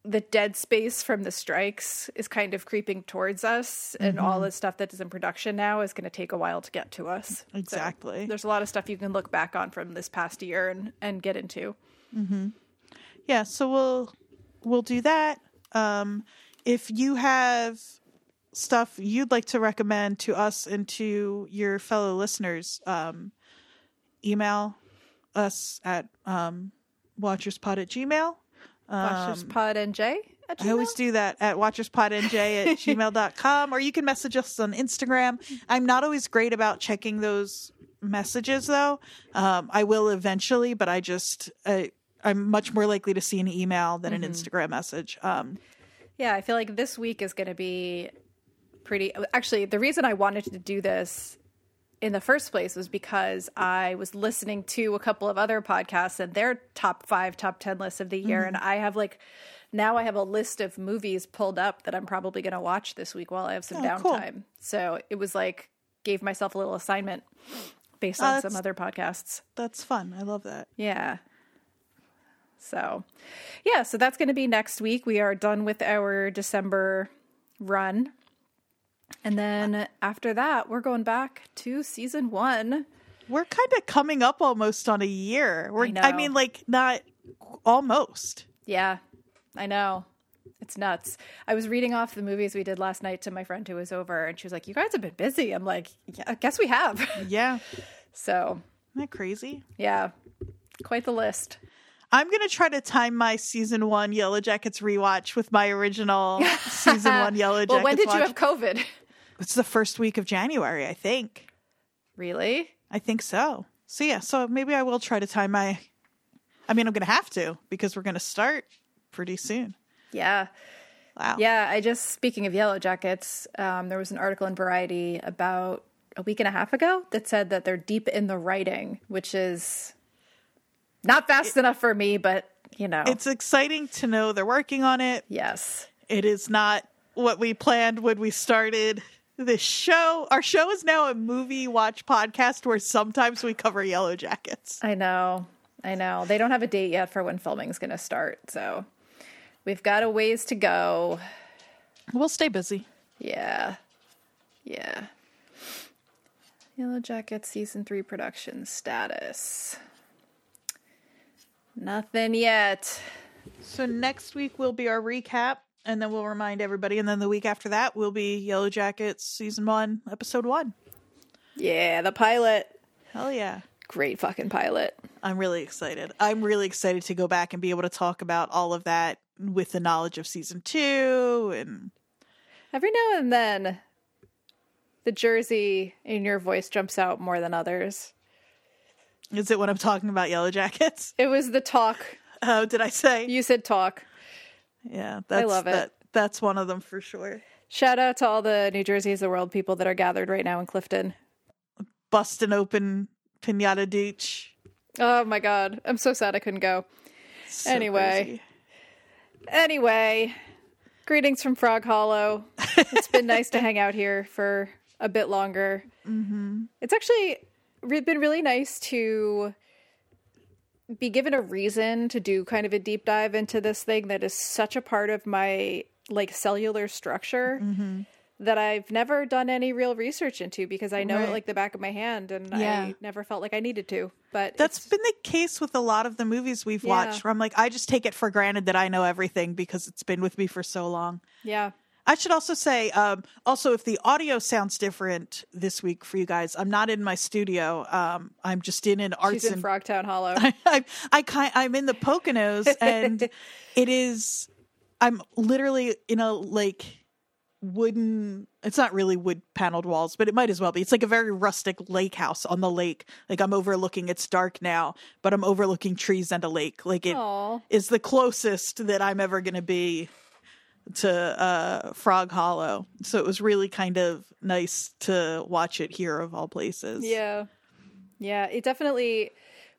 the dead space from the strikes is kind of creeping towards us and all the stuff that is in production now is going to take a while to get to us So Exactly. there's a lot of stuff you can look back on from this past year and and get into mm-hmm. yeah so we'll we'll do that um if you have stuff you'd like to recommend to us and to your fellow listeners um email us at um watcherspod at gmail watcherspod nj at I always do that at watcherspodnj at gmail.com or you can message us on Instagram. I'm not always great about checking those messages though. Um, I will eventually, but I just, I, I'm much more likely to see an email than an Instagram message. Um, Yeah, I feel like this week is going to be pretty. Actually, the reason I wanted to do this in the first place was because I was listening to a couple of other podcasts and their top five, top 10 lists of the year. Mm-hmm. And I have like, now I have a list of movies pulled up that I'm probably going to watch this week while I have some Oh, cool. downtime. So it was like, gave myself a little assignment based Oh, on some other podcasts. that's fun. I love that. Yeah. So, yeah, so that's going to be next week. We are done with our December run. And then after that, we're going back to season one. We're kind of coming up almost on a year. We're, I I, mean, like, not almost. Yeah, I know. It's nuts. I was reading off the movies we did last night to my friend who was over, and she was like, You guys have been busy. I'm like, Yeah, I guess we have. Yeah. so, Isn't that crazy? yeah, quite the list. I'm gonna try to time my season one Yellow Jackets rewatch with my original season one Yellow Jackets. well, when did you have COVID? It's the first week of January, I think. really? I think so. So yeah, so maybe I will try to time my. I mean, I'm gonna have to because we're gonna start pretty soon. Yeah. Wow. Yeah, I just speaking of yellow jackets, um, there was an article in Variety about a week and a half ago that said that they're deep in the writing, which is not fast enough for me, but you know, It's exciting to know they're working on it. yes, It is not what we planned when we started this show. Our show is now a movie watch podcast where sometimes we cover Yellow Jackets. I know, I know. They don't have a date yet for when filming's going to start, so we've got a ways to go. We'll stay busy. Yeah, yeah. Yellow Jackets season three production status. Nothing yet. So next week will be our recap, and then we'll remind everybody. And then the week after that will be Yellow Jackets season one, episode one. Yeah, the pilot. Hell yeah. Great fucking pilot. I'm really excited. I'm really excited to go back and be able to talk about all of that with the knowledge of season two. And Every now and then, the Jersey in your voice jumps out more than others. is it when I'm talking about Yellow Jackets? It was the talk. Oh, did I say? You said talk. Yeah, that's, love it. That, that's one of them for sure. Shout out to all the New Jersey is the world people that are gathered right now in Clifton. Busting open Pinata Beach. Oh my god. I'm so sad I couldn't go. So Anyway. crazy. Anyway, greetings from Frog Hollow. It's been nice to hang out here for a bit longer. Mm-hmm. It's actually been really nice to be given a reason to do kind of a deep dive into this thing that is such a part of my like cellular structure mm-hmm. that I've never done any real research into because I know it like the back of my hand and Yeah. I never felt like I needed to. But That's it's- been the case with a lot of the movies we've Yeah. watched where I'm like, I just take it for granted that I know everything because it's been with me for so long. yeah. I should also say, um, also, if the audio sounds different this week for you guys, I'm not in my studio. Um, I'm just in an arts She's in and Frogtown Hollow. I, I kind I'm in the Poconos and it is I'm literally in a like wooden it's not really wood paneled walls, but it might as well be. It's like a very rustic lake house on the lake. Like I'm overlooking it's dark now, but I'm overlooking trees and a lake. Like it is Aw. the closest that I'm ever gonna be to uh Frog Hollow. So it was really kind of nice to watch it here of all places. Yeah. Yeah. It definitely,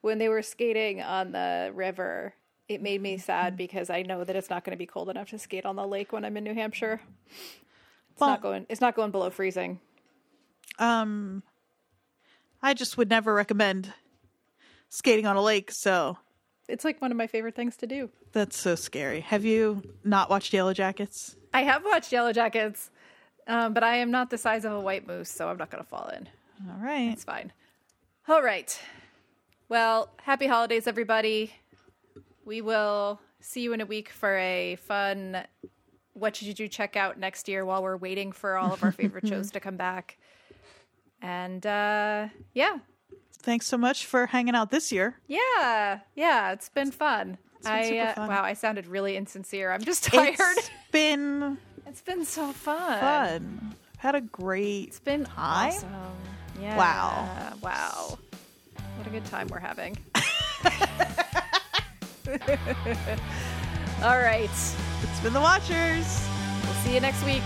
when they were skating on the river, it made me sad because I know that it's not going to be cold enough to skate on the lake when I'm in New Hampshire. It's Well- not going. It's not going below freezing. Um, I just would never recommend skating on a lake, so It's like one of my favorite things to do. that's so scary. Have you not watched Yellow Jackets? I have watched Yellow Jackets, um, but I am not the size of a white moose, so I'm not going to fall in. All right. It's fine. All right. Well, happy holidays, everybody. We will see you in a week for a fun what should you do check out next year while we're waiting for all of our favorite shows to come back. And uh yeah. Thanks so much for hanging out this year. Yeah. Yeah, it's been fun. been I super uh, wow, I sounded really insincere. I'm just tired. It's been it's been so fun. fun. Had a great It's been Time? awesome. Yeah. Wow. Wow. What a good time we're having. All right. It's been the Watchers. We'll see you next week.